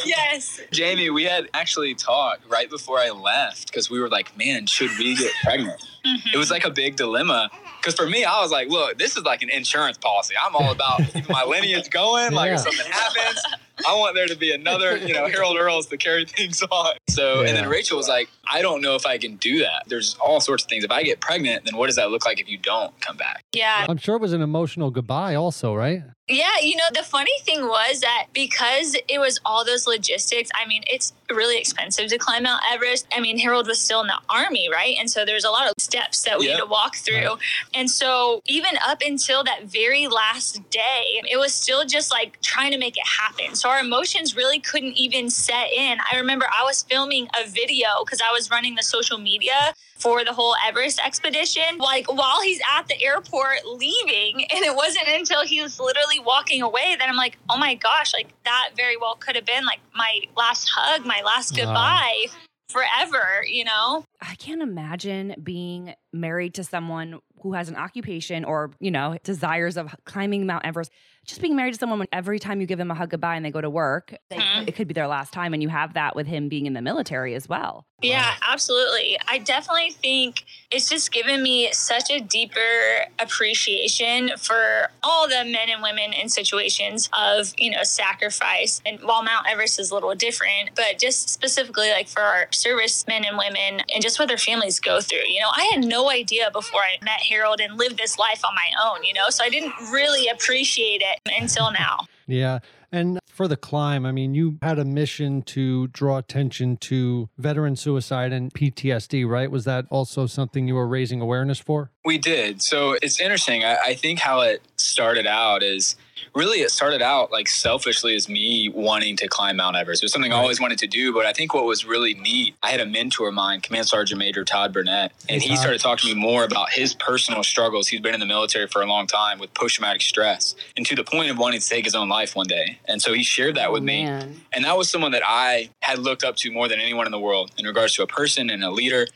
yes. Jamie, we had actually talked right before I left because we were like, man, should we get pregnant? Mm-hmm. It was like a big dilemma because for me, I was like, look, this is like an insurance policy. I'm all about keeping my lineage going. Like yeah. if something happens, I want there to be another, you know, Harold Earls to carry things on. So, yeah. and then Rachel was like, I don't know if I can do that. There's all sorts of things. If I get pregnant, then what does that look like if you don't come back? Yeah. I'm sure it was an emotional goodbye, also, right? Yeah, you know, the funny thing was that because it was all those logistics, I mean, it's really expensive to climb Mount Everest. I mean, Harold was still in the army, right? And so there's a lot of steps that we yep. had to walk through. Right. And so even up until that very last day, it was still just like trying to make it happen. So our emotions really couldn't even set in. I remember I was filming a video because I was running the social media for the whole Everest expedition. Like while he's at the airport leaving, and it wasn't until he was literally walking away that I'm like, oh my gosh, like that very well could have been like my last hug, my last goodbye. Uh forever, you know? I can't imagine being married to someone who has an occupation or, you know, desires of climbing Mount Everest just being married to someone when every time you give them a hug goodbye and they go to work, mm-hmm. it could be their last time. And you have that with him being in the military as well. Yeah, absolutely. I definitely think it's just given me such a deeper appreciation for all the men and women in situations of, you know, sacrifice. And while Mount Everest is a little different, but just specifically like for our service men and women and just what their families go through. You know, I had no idea before I met Harold and lived this life on my own, you know, so I didn't really appreciate it until now. Yeah. And for the climb, I mean, you had a mission to draw attention to veteran suicide and PTSD, right? Was that also something you were raising awareness for? We did. So it's interesting. I, I think how it started out is really it started out like selfishly as me wanting to climb Mount Everest. It was something. I always wanted to do, but I think what was really neat, I had a mentor of mine, Command Sergeant Major Todd Burnett, and he started talking to me more about his personal struggles. He's been in the military for a long time with post traumatic stress and to the point of wanting to take his own life one day. And so he shared that oh, with man. me. And that was someone that I had looked up to more than anyone in the world in regards to a person and a leader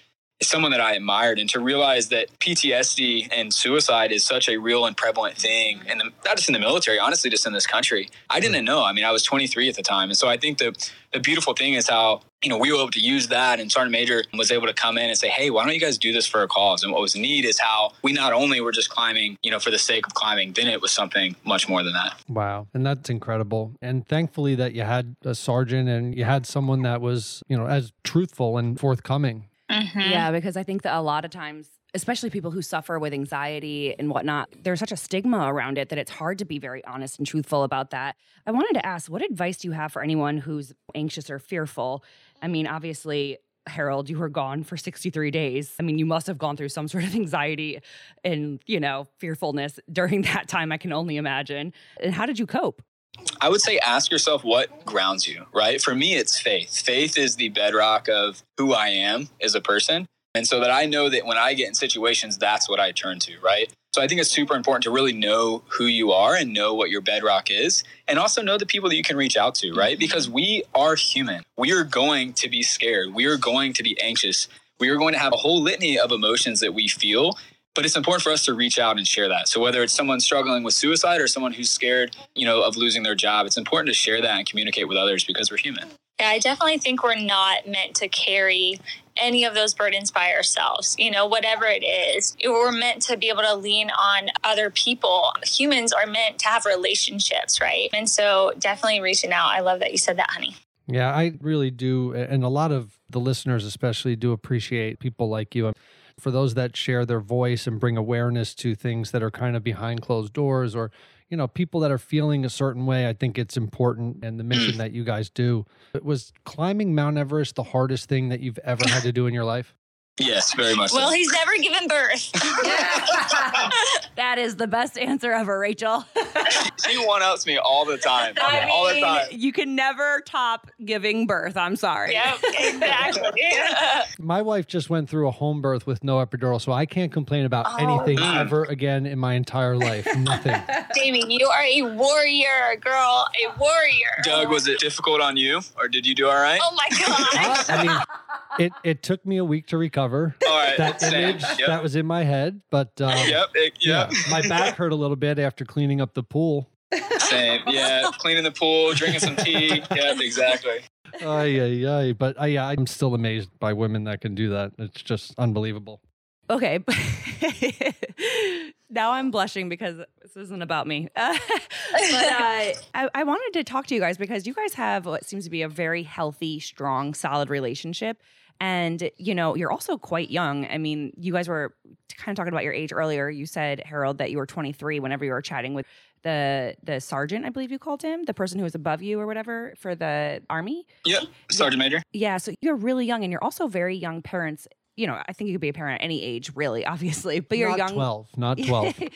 someone that I admired, and to realize that PTSD and suicide is such a real and prevalent thing, and not just in the military, honestly, just in this country. I didn't know. I mean, I was 23 at the time, and so I think the the beautiful thing is how you know we were able to use that, and Sergeant Major was able to come in and say, "Hey, why don't you guys do this for a cause?" And what was neat is how we not only were just climbing, you know, for the sake of climbing, then it was something much more than that. Wow, and that's incredible. And thankfully that you had a sergeant and you had someone that was, you know, as truthful and forthcoming Mm-hmm. Yeah, because I think that a lot of times, especially people who suffer with anxiety and whatnot, there's such a stigma around it that it's hard to be very honest and truthful about that. I wanted to ask, what advice do you have for anyone who's anxious or fearful? I mean, obviously, Harold, you were gone for 63 days. I mean, you must have gone through some sort of anxiety and, you know, fearfulness during that time, I can only imagine. And how did you cope? I would say ask yourself what grounds you, right? For me, it's faith. Faith is the bedrock of who I am as a person. And so that I know that when I get in situations, that's what I turn to, right? So I think it's super important to really know who you are and know what your bedrock is, and also know the people that you can reach out to, right? Mm-hmm. Because we are human. We are going to be scared. We are going to be anxious. We are going to have a whole litany of emotions that we feel but it's important for us to reach out and share that. So whether it's someone struggling with suicide or someone who's scared, you know, of losing their job, it's important to share that and communicate with others because we're human. Yeah, I definitely think we're not meant to carry any of those burdens by ourselves, you know, whatever it is. We're meant to be able to lean on other people. Humans are meant to have relationships, right? And so definitely reaching out. I love that you said that, honey. Yeah, I really do. And a lot of the listeners, especially, do appreciate people like you for those that share their voice and bring awareness to things that are kind of behind closed doors or you know people that are feeling a certain way i think it's important and the mission mm. that you guys do it was climbing mount everest the hardest thing that you've ever had to do in your life Yes, very much. Well, so. he's never given birth. that is the best answer ever, Rachel. she one ups me all the time. I mean, all the time. You can never top giving birth. I'm sorry. Yep, exactly. my wife just went through a home birth with no epidural, so I can't complain about oh. anything mm. ever again in my entire life. Nothing. Jamie, you are a warrior, girl. A warrior. Doug, was it difficult on you, or did you do all right? Oh my god. I mean, it it took me a week to recover. All right, that image yep. that was in my head, but um, yep, it, yep. yeah, my back hurt a little bit after cleaning up the pool. Same, yeah, cleaning the pool, drinking some tea. Yeah, exactly. Ay, ay, ay. But uh, yeah, I'm still amazed by women that can do that. It's just unbelievable. Okay. now I'm blushing because this isn't about me. Uh, but uh, I, I wanted to talk to you guys because you guys have what seems to be a very healthy, strong, solid relationship. And, you know, you're also quite young. I mean, you guys were kind of talking about your age earlier. You said, Harold, that you were 23 whenever you were chatting with the the sergeant, I believe you called him, the person who was above you or whatever for the army. Yep, sergeant major. Yeah, so you're really young and you're also very young parents you know, I think you could be a parent at any age, really, obviously. But you're not young. 12, not 12. you're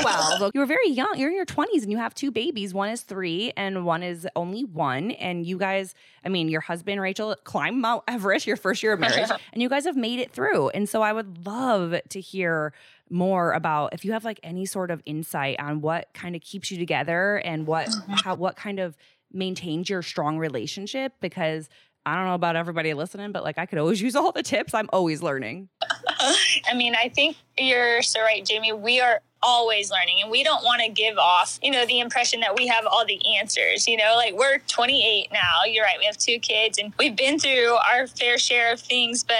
12. You were very young. You're in your 20s and you have two babies. One is three and one is only one. And you guys, I mean, your husband, Rachel, climbed Mount Everest your first year of marriage, and you guys have made it through. And so I would love to hear more about if you have like any sort of insight on what kind of keeps you together and what mm-hmm. how what kind of maintains your strong relationship because I don't know about everybody listening, but like I could always use all the tips. I'm always learning. I mean, I think you're so right, Jamie. We are always learning and we don't want to give off you know the impression that we have all the answers you know like we're 28 now you're right we have two kids and we've been through our fair share of things but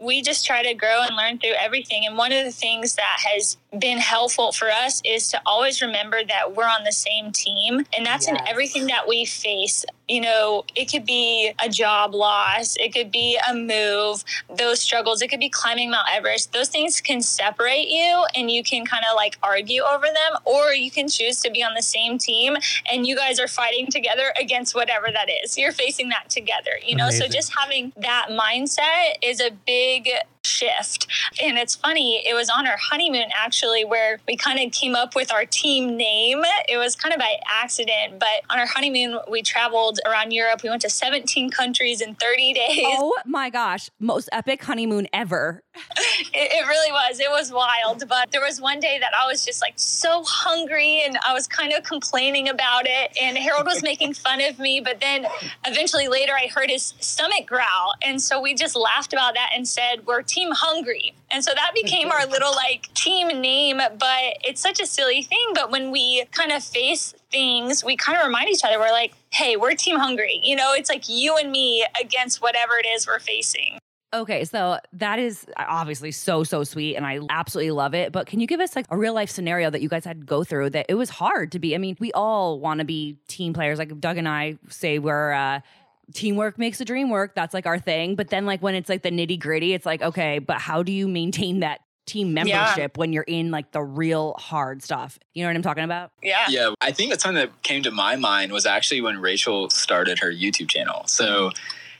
we just try to grow and learn through everything and one of the things that has been helpful for us is to always remember that we're on the same team and that's yes. in everything that we face you know it could be a job loss it could be a move those struggles it could be climbing mount everest those things can separate separate you and you can kind of like argue over them, or you can choose to be on the same team and you guys are fighting together against whatever that is. You're facing that together, you know? Amazing. So just having that mindset is a big shift. And it's funny, it was on our honeymoon actually where we kind of came up with our team name. It was kind of by accident, but on our honeymoon, we traveled around Europe. We went to 17 countries in 30 days. Oh my gosh, most epic honeymoon ever. it, it really was. It was wild. But there was one day that I was just like so hungry and I was kind of complaining about it. And Harold was making fun of me. But then eventually later, I heard his stomach growl. And so we just laughed about that and said, We're team hungry. And so that became our little like team name. But it's such a silly thing. But when we kind of face things, we kind of remind each other, we're like, hey, we're team hungry. You know, it's like you and me against whatever it is we're facing. Okay, so that is obviously so so sweet and I absolutely love it, but can you give us like a real life scenario that you guys had to go through that it was hard to be? I mean, we all want to be team players like Doug and I say we're uh teamwork makes the dream work. That's like our thing. But then like when it's like the nitty gritty, it's like, okay, but how do you maintain that team membership yeah. when you're in like the real hard stuff. You know what I'm talking about? Yeah. Yeah. I think the time that came to my mind was actually when Rachel started her YouTube channel. So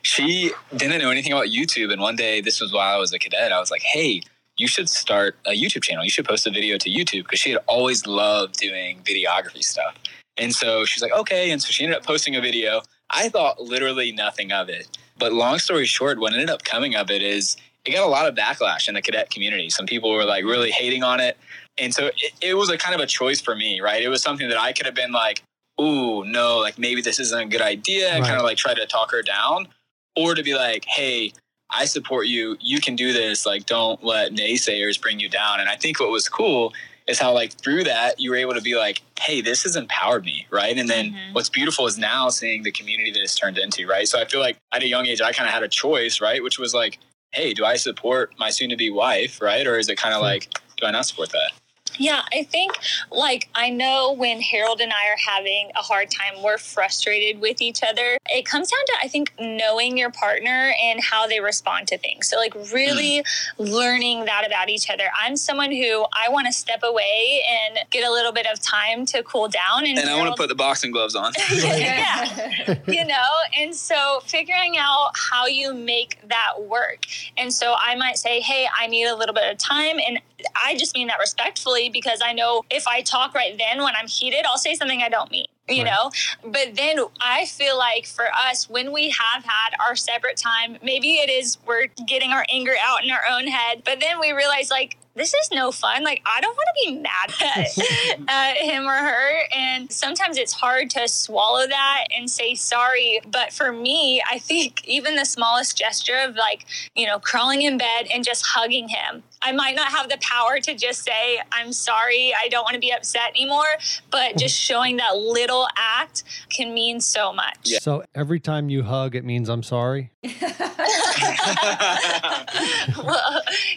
she didn't know anything about YouTube. And one day, this was while I was a cadet, I was like, hey, you should start a YouTube channel. You should post a video to YouTube because she had always loved doing videography stuff. And so she's like, okay. And so she ended up posting a video. I thought literally nothing of it. But long story short, what ended up coming of it is it got a lot of backlash in the cadet community. Some people were like really hating on it. And so it, it was a kind of a choice for me, right? It was something that I could have been like, ooh, no, like maybe this isn't a good idea, right. kind of like try to talk her down, or to be like, hey, I support you. You can do this. Like, don't let naysayers bring you down. And I think what was cool is how, like, through that, you were able to be like, hey, this has empowered me. Right. And then mm-hmm. what's beautiful is now seeing the community that it's turned into. Right. So I feel like at a young age, I kind of had a choice, right? Which was like, hey, do I support my soon to be wife, right? Or is it kind of like, do I not support that? Yeah, I think like I know when Harold and I are having a hard time, we're frustrated with each other. It comes down to I think knowing your partner and how they respond to things. So like really mm. learning that about each other. I'm someone who I want to step away and get a little bit of time to cool down and, and I want to put the boxing gloves on. yeah. you know, and so figuring out how you make that work. And so I might say, "Hey, I need a little bit of time." And I just mean that respectfully because I know if I talk right then when I'm heated, I'll say something I don't mean you know but then i feel like for us when we have had our separate time maybe it is we're getting our anger out in our own head but then we realize like this is no fun. Like, I don't want to be mad at, him or her. And sometimes it's hard to swallow that and say sorry. But for me, I think even the smallest gesture of like, you know, crawling in bed and just hugging him, I might not have the power to just say, I'm sorry, I don't want to be upset anymore. But just showing that little act can mean so much. Yeah. So every time you hug, it means I'm sorry? well,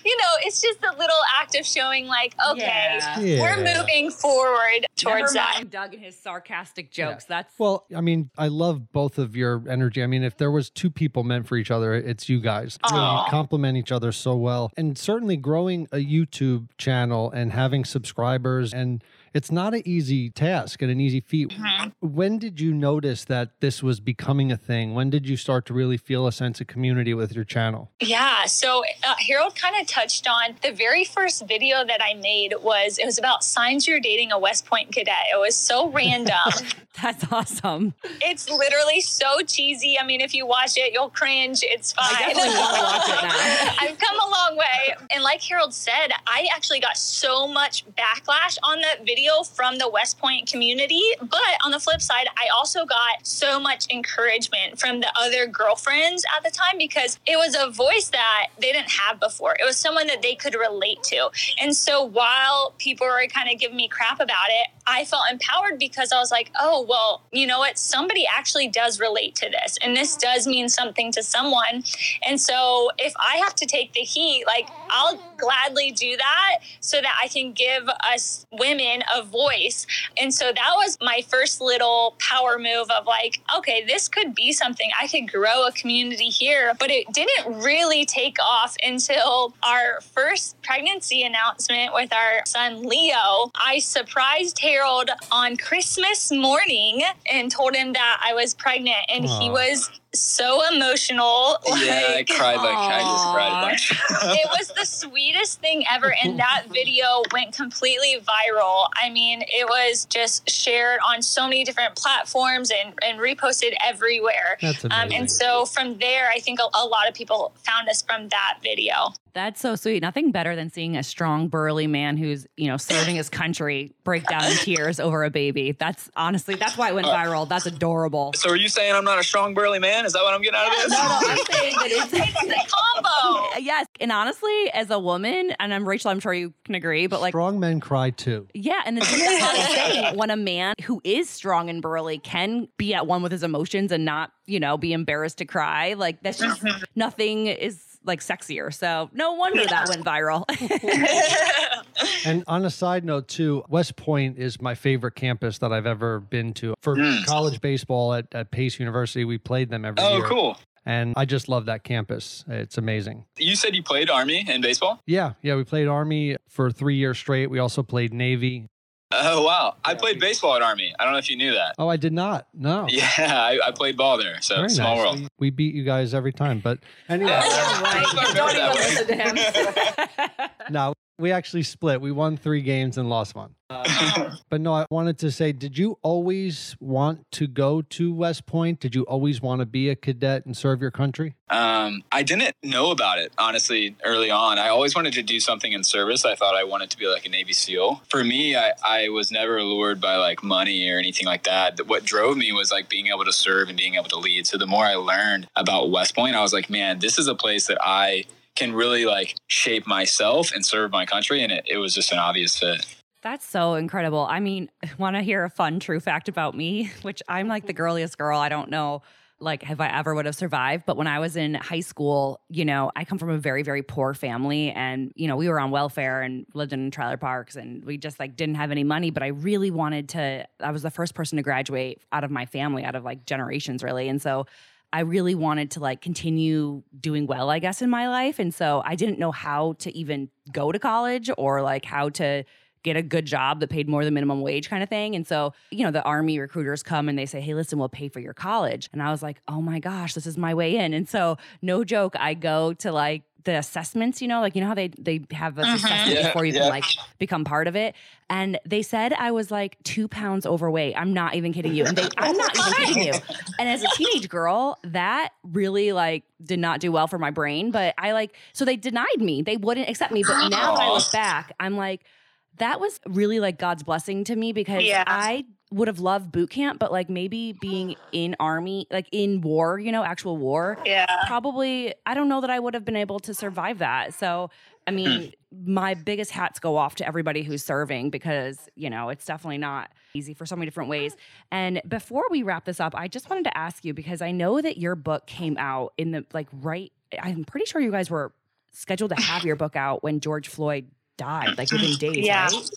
you know, it's just a little act of showing, like, okay, yeah. we're moving forward towards that. Doug and his sarcastic jokes. Yeah. That's well, I mean, I love both of your energy. I mean, if there was two people meant for each other, it's you guys. You complement each other so well, and certainly growing a YouTube channel and having subscribers and it's not an easy task and an easy feat. Mm-hmm. When did you notice that this was becoming a thing? When did you start to really feel a sense of community with your channel? Yeah, so uh, Harold kind of touched on the very first video that I made was it was about signs you're dating a West Point cadet. It was so random. That's awesome. It's literally so cheesy. I mean, if you watch it, you'll cringe. It's fine. I definitely want to watch it now. I've come a long way. And like Harold said, I actually got so much backlash on that video video from the West Point community. But on the flip side, I also got so much encouragement from the other girlfriends at the time because it was a voice that they didn't have before. It was someone that they could relate to. And so while people were kind of giving me crap about it, I felt empowered because I was like, oh, well, you know what? Somebody actually does relate to this. And this does mean something to someone. And so if I have to take the heat, like I'll gladly do that so that I can give us women a voice. And so that was my first little power move of like, okay, this could be something. I could grow a community here. But it didn't really take off until our first pregnancy announcement with our son Leo. I surprised On Christmas morning and told him that I was pregnant, and Aww. he was so emotional. Yeah, like, I cried like I just cried a bunch. it was the sweetest thing ever, and that video went completely viral. I mean, it was just shared on so many different platforms and, and reposted everywhere. That's amazing. Um, and so from there, I think a, a lot of people found us from that video. That's so sweet. Nothing better than seeing a strong, burly man who's, you know, serving his country break down in tears over a baby. That's honestly, that's why it went uh, viral. That's adorable. So are you saying I'm not a strong, burly man? Is that what I'm getting out of this? No, no, I'm saying that it's, it's a combo. Yes. And honestly, as a woman, and I'm Rachel, I'm sure you can agree, but like strong men cry too. Yeah. And it's thing when a man who is strong and burly can be at one with his emotions and not, you know, be embarrassed to cry. Like that's just mm-hmm. nothing is like sexier. So no wonder that went viral. and on a side note, too, West Point is my favorite campus that I've ever been to. For mm. college baseball at, at Pace University, we played them every oh, year. Oh, cool. And I just love that campus. It's amazing. You said you played Army in baseball? Yeah. Yeah. We played Army for three years straight. We also played Navy. Oh wow! I played baseball at Army. I don't know if you knew that. Oh, I did not. No. Yeah, I, I played ball there. So Very small nice. world. We, we, beat you guys every time, but anyway. Don't even listen to him. no, we actually split. We won three games and lost one. Uh, but no, I wanted to say, did you always want to go to West Point? Did you always want to be a cadet and serve your country? Um, I didn't know about it, honestly, early on. I always wanted to do something in service. I thought I wanted to be like a Navy SEAL. For me, I, I was never allured by like money or anything like that. What drove me was like being able to serve and being able to lead. So the more I learned about West Point, I was like, man, this is a place that I can really like shape myself and serve my country. And it, it was just an obvious fit. That's so incredible. I mean, want to hear a fun true fact about me, which I'm like the girliest girl. I don't know like have I ever would have survived. But when I was in high school, you know, I come from a very, very poor family and, you know, we were on welfare and lived in trailer parks and we just like didn't have any money. But I really wanted to, I was the first person to graduate out of my family, out of like generations really. And so I really wanted to like continue doing well, I guess, in my life. And so I didn't know how to even go to college or like how to get a good job that paid more than minimum wage kind of thing. And so, you know, the army recruiters come and they say, Hey, listen, we'll pay for your college. And I was like, Oh my gosh, this is my way in. And so, no joke, I go to like the assessments, you know, like you know how they they have this uh-huh. assessment yeah, before you yeah. can like become part of it. And they said I was like two pounds overweight. I'm not even kidding you. And they I'm not even kidding you. And as a teenage girl, that really like did not do well for my brain. But I like so they denied me. They wouldn't accept me. But now that I look back, I'm like, that was really like God's blessing to me because yeah. I would have loved boot camp, but like maybe being in army, like in war, you know, actual war. Yeah. Probably, I don't know that I would have been able to survive that. So, I mean, my biggest hats go off to everybody who's serving because, you know, it's definitely not easy for so many different ways. And before we wrap this up, I just wanted to ask you because I know that your book came out in the like right, I'm pretty sure you guys were scheduled to have your book out when George Floyd died, like within days, yeah. right?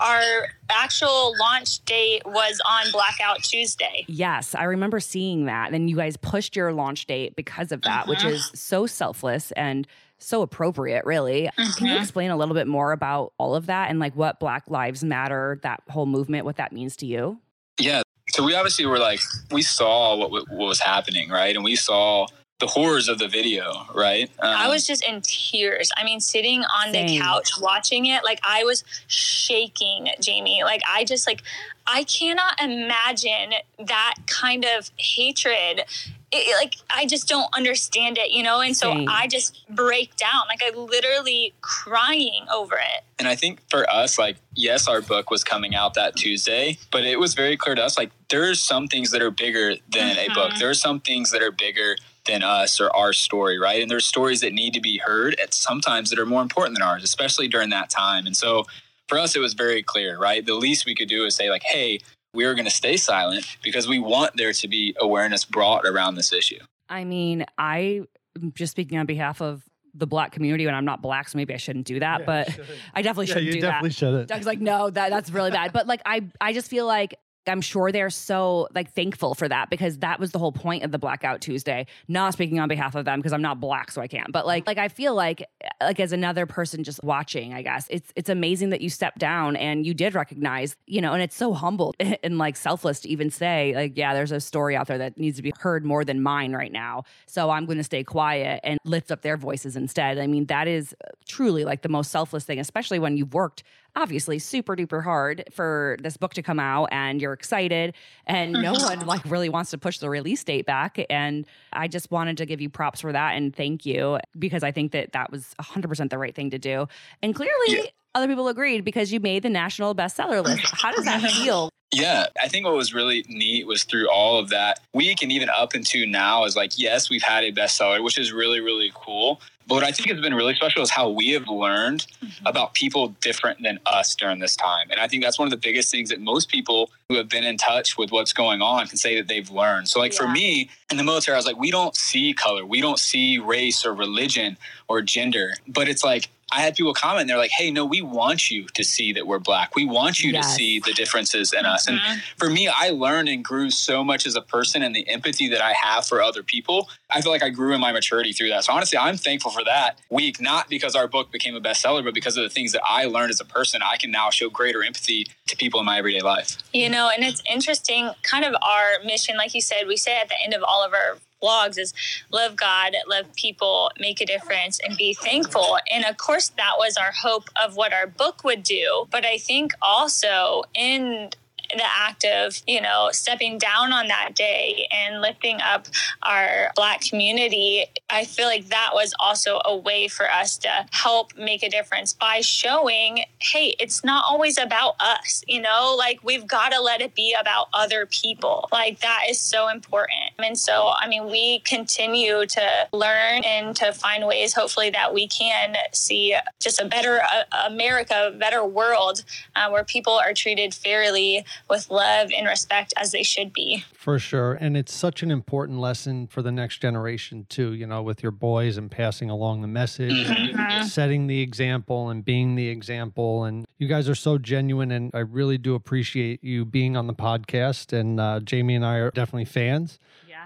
Our actual launch date was on Blackout Tuesday. Yes, I remember seeing that. And you guys pushed your launch date because of that, mm-hmm. which is so selfless and so appropriate, really. Mm-hmm. Can you mm-hmm. explain a little bit more about all of that and like what Black Lives Matter, that whole movement, what that means to you? Yeah. So we obviously were like, we saw what, what was happening, right? And we saw the horrors of the video, right? Um, I was just in tears. I mean, sitting on same. the couch watching it, like I was shaking, Jamie. Like I just like I cannot imagine that kind of hatred. It, like I just don't understand it, you know. And so same. I just break down, like I literally crying over it. And I think for us, like yes, our book was coming out that Tuesday, but it was very clear to us, like there's some things that are bigger than mm-hmm. a book. Mm-hmm. There are some things that are bigger than us or our story, right? And there's stories that need to be heard at sometimes that are more important than ours, especially during that time. And so for us, it was very clear, right? The least we could do is say, like, hey, we are going to stay silent because we want there to be awareness brought around this issue. I mean, I mm, just speaking on behalf of the black community and I'm not black, so maybe I shouldn't do that. Yeah, but I definitely shouldn't you do definitely that. Shouldn't. Doug's like, no, that that's really bad. But like I I just feel like I'm sure they're so like thankful for that because that was the whole point of the blackout Tuesday. Not speaking on behalf of them because I'm not black, so I can't. But like, like I feel like, like as another person just watching, I guess it's it's amazing that you stepped down and you did recognize, you know, and it's so humble and like selfless to even say, like, yeah, there's a story out there that needs to be heard more than mine right now. So I'm going to stay quiet and lift up their voices instead. I mean, that is uh, truly like the most selfless thing, especially when you've worked obviously super duper hard for this book to come out and you're excited and no mm-hmm. one like really wants to push the release date back. And i just wanted to give you props for that and thank you because i think that that was 100% the right thing to do. And clearly yeah. other people agreed because you made the national bestseller list. How does that feel? Yeah, I think what was really neat was through all of that week and even up into now is like, yes, we've had a bestseller, which is really, really cool. But what I think has been really special is how we have learned mm-hmm. about people different than us during this time. And I think that's one of the biggest things that most people who have been in touch with what's going on can say that they've learned. So, like yeah. for me in the military, I was like, we don't see color, we don't see race or religion or gender. But it's like, I had people comment, they're like, hey, no, we want you to see that we're black. We want you yes. to see the differences in us. Mm-hmm. And for me, I learned and grew so much as a person and the empathy that I have for other people. I feel like I grew in my maturity through that. So honestly, I'm thankful for that week, not because our book became a bestseller, but because of the things that I learned as a person. I can now show greater empathy to people in my everyday life. You know, and it's interesting, kind of our mission, like you said, we say at the end of all of our blogs is love God, love people, make a difference, and be thankful. And of course, that was our hope of what our book would do. But I think also in the act of, you know, stepping down on that day and lifting up our Black community, I feel like that was also a way for us to help make a difference by showing, hey, it's not always about us, you know, like we've got to let it be about other people. Like that is so important. And so, I mean, we continue to learn and to find ways, hopefully, that we can see just a better uh, America, a better world uh, where people are treated fairly with love and respect as they should be. For sure. And it's such an important lesson for the next generation, too, you know, with your boys and passing along the message, mm-hmm. setting the example and being the example. And you guys are so genuine. And I really do appreciate you being on the podcast. And uh, Jamie and I are definitely fans.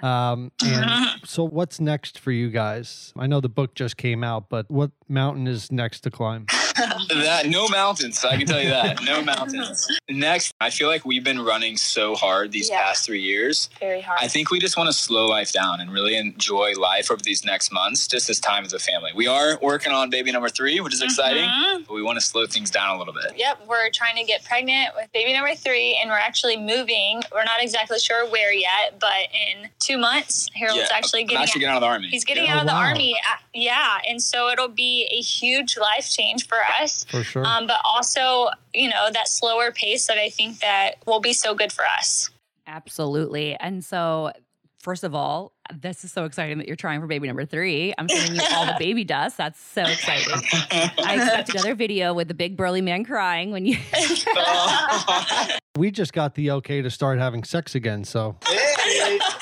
Um, and so, what's next for you guys? I know the book just came out, but what mountain is next to climb? That no mountains. I can tell you that no mountains. Next, I feel like we've been running so hard these yeah. past three years. Very hard. I think we just want to slow life down and really enjoy life over these next months, just as time as a family. We are working on baby number three, which is exciting, mm-hmm. but we want to slow things down a little bit. Yep, we're trying to get pregnant with baby number three, and we're actually moving. We're not exactly sure where yet, but in two months, Harold's yeah, actually getting, actually getting out of the army. He's getting yeah. out of the wow. army. Yeah, and so it'll be a huge life change for us. For sure. Um, but also, you know, that slower pace that I think that will be so good for us. Absolutely. And so First of all, this is so exciting that you're trying for baby number three. I'm sending you all the baby dust. That's so exciting. I expect another video with the big burly man crying when you. we just got the okay to start having sex again. So,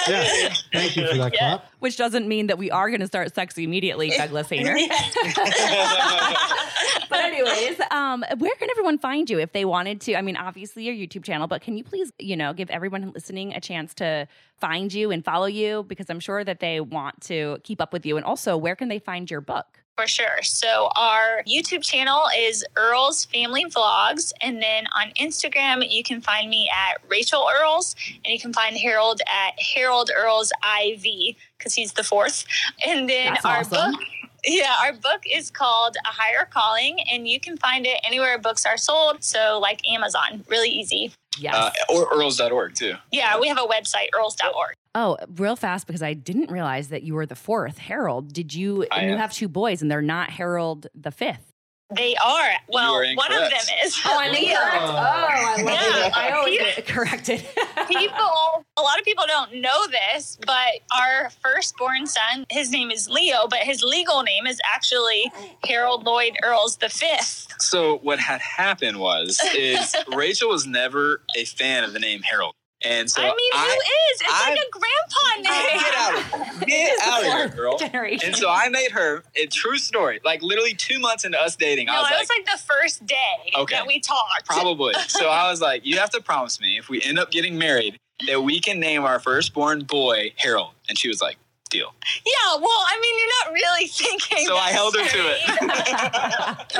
yeah, thank you for that clap. Which doesn't mean that we are going to start sex immediately, Douglas Hehner. but anyways, um, where can everyone find you if they wanted to? I mean, obviously your YouTube channel, but can you please, you know, give everyone listening a chance to find you and follow you because I'm sure that they want to keep up with you. And also, where can they find your book? For sure. So our YouTube channel is Earls Family Vlogs. And then on Instagram, you can find me at Rachel Earls. And you can find Harold at Harold Earls IV because he's the fourth. And then That's our awesome. book. Yeah, our book is called A Higher Calling, and you can find it anywhere books are sold. So, like Amazon, really easy. Yes. Uh, or earls.org too. Yeah, we have a website, earls.org. Oh, real fast because I didn't realize that you were the fourth Harold. Did you? I and you have two boys, and they're not Harold the fifth. They are. Well, one of them is. Oh, I'm incorrect. Oh, I love yeah. it. I always get corrected. people a lot of people don't know this, but our firstborn son, his name is Leo, but his legal name is actually Harold Lloyd Earls the fifth. So what had happened was is Rachel was never a fan of the name Harold. And so I mean, I, who is? It's I, like a grandpa name. Get out of here. Get out of here, girl. Generation. And so I made her a true story. Like literally two months into us dating, no, I was like, was like the first day Okay. that we talked. probably. So I was like, you have to promise me if we end up getting married that we can name our firstborn boy Harold. And she was like, deal. Yeah, well, I mean, you're not really thinking. So I held her to it.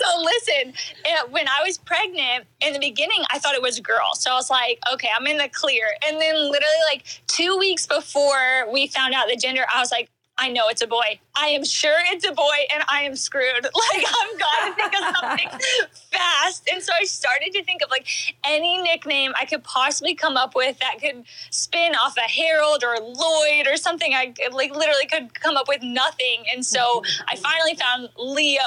so listen, eh, when I was pregnant in the beginning, I thought it was a girl. So I was like, okay, I'm in the clear. And then literally like two weeks before we found out the gender, I was like, I know it's a boy. I am sure it's a boy and I am screwed. Like I've got to think of something fast. And so I started to think of like any nickname I could possibly come up with that could spin off a Harold or Lloyd or something. I like literally could come up with nothing. And so I finally found Leo,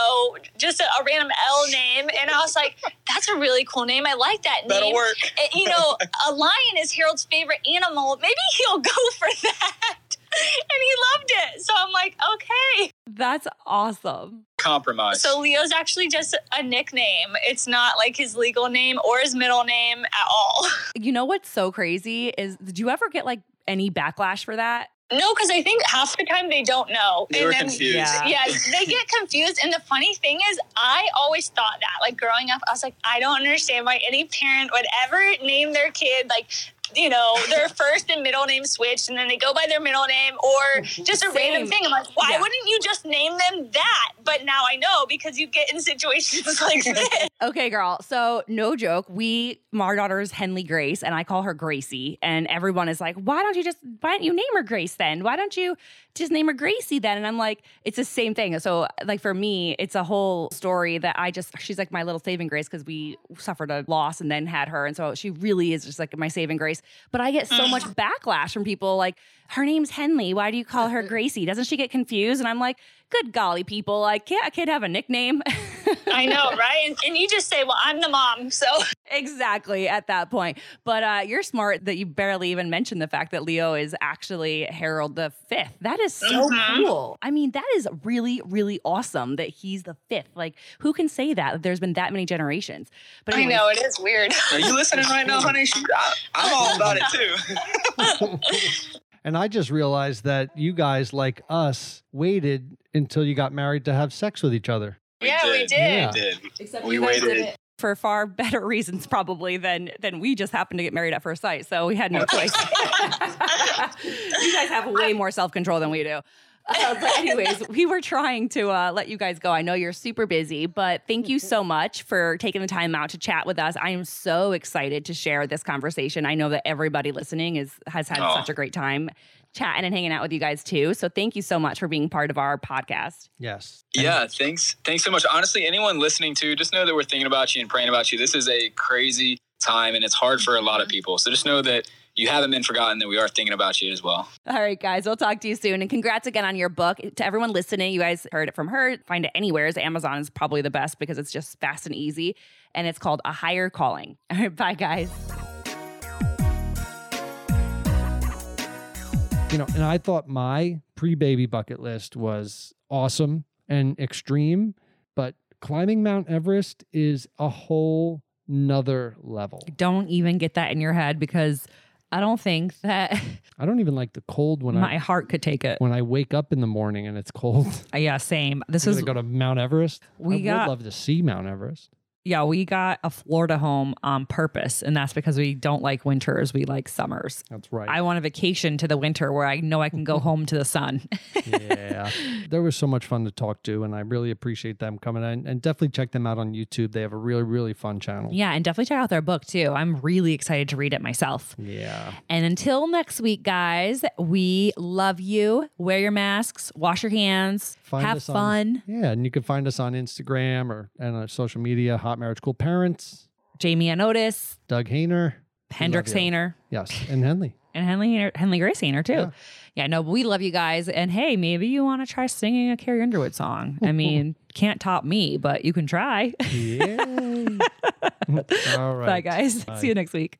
just a, a random L name. And I was like, that's a really cool name. I like that That'll name. work. You know, a lion is Harold's favorite animal. Maybe he'll go for that. And he loved it. So I'm like, okay. That's awesome. Compromise. So Leo's actually just a nickname. It's not like his legal name or his middle name at all. You know what's so crazy is did you ever get like any backlash for that? No, because I think half the time they don't know. They were confused. Yeah. Yeah, they get confused. And the funny thing is, I always thought that. Like growing up, I was like, I don't understand why any parent would ever name their kid like you know, their first and middle name switched and then they go by their middle name or mm-hmm. just a Same. random thing. I'm like, why Yeah. wouldn't you just name them that? But now I know because you get in situations like this. Okay, girl. So, no joke. We, my daughter is Henley Grace, and I call her Gracie. And everyone is like, why don't you just, why don't you name her Grace then? Why don't you just name her Gracie then? And I'm like, it's the same thing. So, like, for me, it's a whole story that I just, she's like my little saving grace because we suffered a loss and then had her. And so she really is just like my saving grace. But I get so mm. much backlash from people like, her name's Henley. Why do you call her Gracie? Doesn't she get confused? And I'm like, good golly, people. Like, can't a kid have a nickname? I know, right? And, and you just say, well, I'm the mom. So exactly at that point. But uh, you're smart that you barely even mentioned the fact that Leo is actually Harold the Fifth. That is so Mhm. cool. I mean, that is really, really awesome that he's the fifth. Like, who can say that? There's been that many generations. But I know it is weird. Are you listening right now, honey? She, I, I'm all about it too. And I just realized that you guys, like us, waited until you got married to have sex with each other. Yeah, we did. Yeah. We did. Except We you guys did waited. it for far better reasons, probably than than we just happened to get married at first sight. So we had no choice. you guys have way more self control than we do. Uh, but anyways, we were trying to uh, let you guys go. I know you're super busy, but thank you so much for taking the time out to chat with us. I am so excited to share this conversation. I know that everybody listening is has had Aw. such a great time chatting and hanging out with you guys too. So thank you so much for being part of our podcast. Yes. Yeah, thanks. Thanks so much. Honestly, anyone listening to, just know that we're thinking about you and praying about you. This is a crazy time and it's hard for a lot of mm-hmm. people. So just know that you haven't been forgotten, that we are thinking about you as well. All right, guys, we'll talk to you soon. And congrats again on your book. To everyone listening, you guys heard it from her. Find it anywhere. Amazon is probably the best because it's just fast and easy. And it's called A Higher Calling. All right, bye, guys. You know, and I thought my pre baby bucket list was awesome and extreme, but climbing Mount Everest is a whole nother level. Don't even get that in your head because I don't think that I don't even like the cold when my I heart could take it. when I wake up in the morning and it's cold. Yeah, same. This is gonna go to Mount Everest. We I got- would love to see Mount Everest. Yeah, we got a Florida home on purpose, and that's because we don't like winters. We like summers. That's right. I want a vacation to the winter where I know I can go home to the sun. yeah. There was so much fun to talk to, and I really appreciate them coming in. And definitely check them out on YouTube. They have a really, really fun channel. yeah, and definitely check out their book too. I'm really excited to read it myself. Yeah. And until next week, guys, we love you. Wear your masks, wash your hands, Find have us on- fun. Yeah, and you can find us on Instagram or and on social media. Hot Marriage Cool Parents. Jamie and Otis, Doug Hehner. Hendrix. Hehner. Yes, and Henley. and Henley Henley Grace Hehner too. Yeah. Yeah. no, we love you guys. And hey, maybe you want to try singing a Carrie Underwood song. I mean, can't top me, but you can try. Yay. All right. Bye, guys. Bye. See you next week.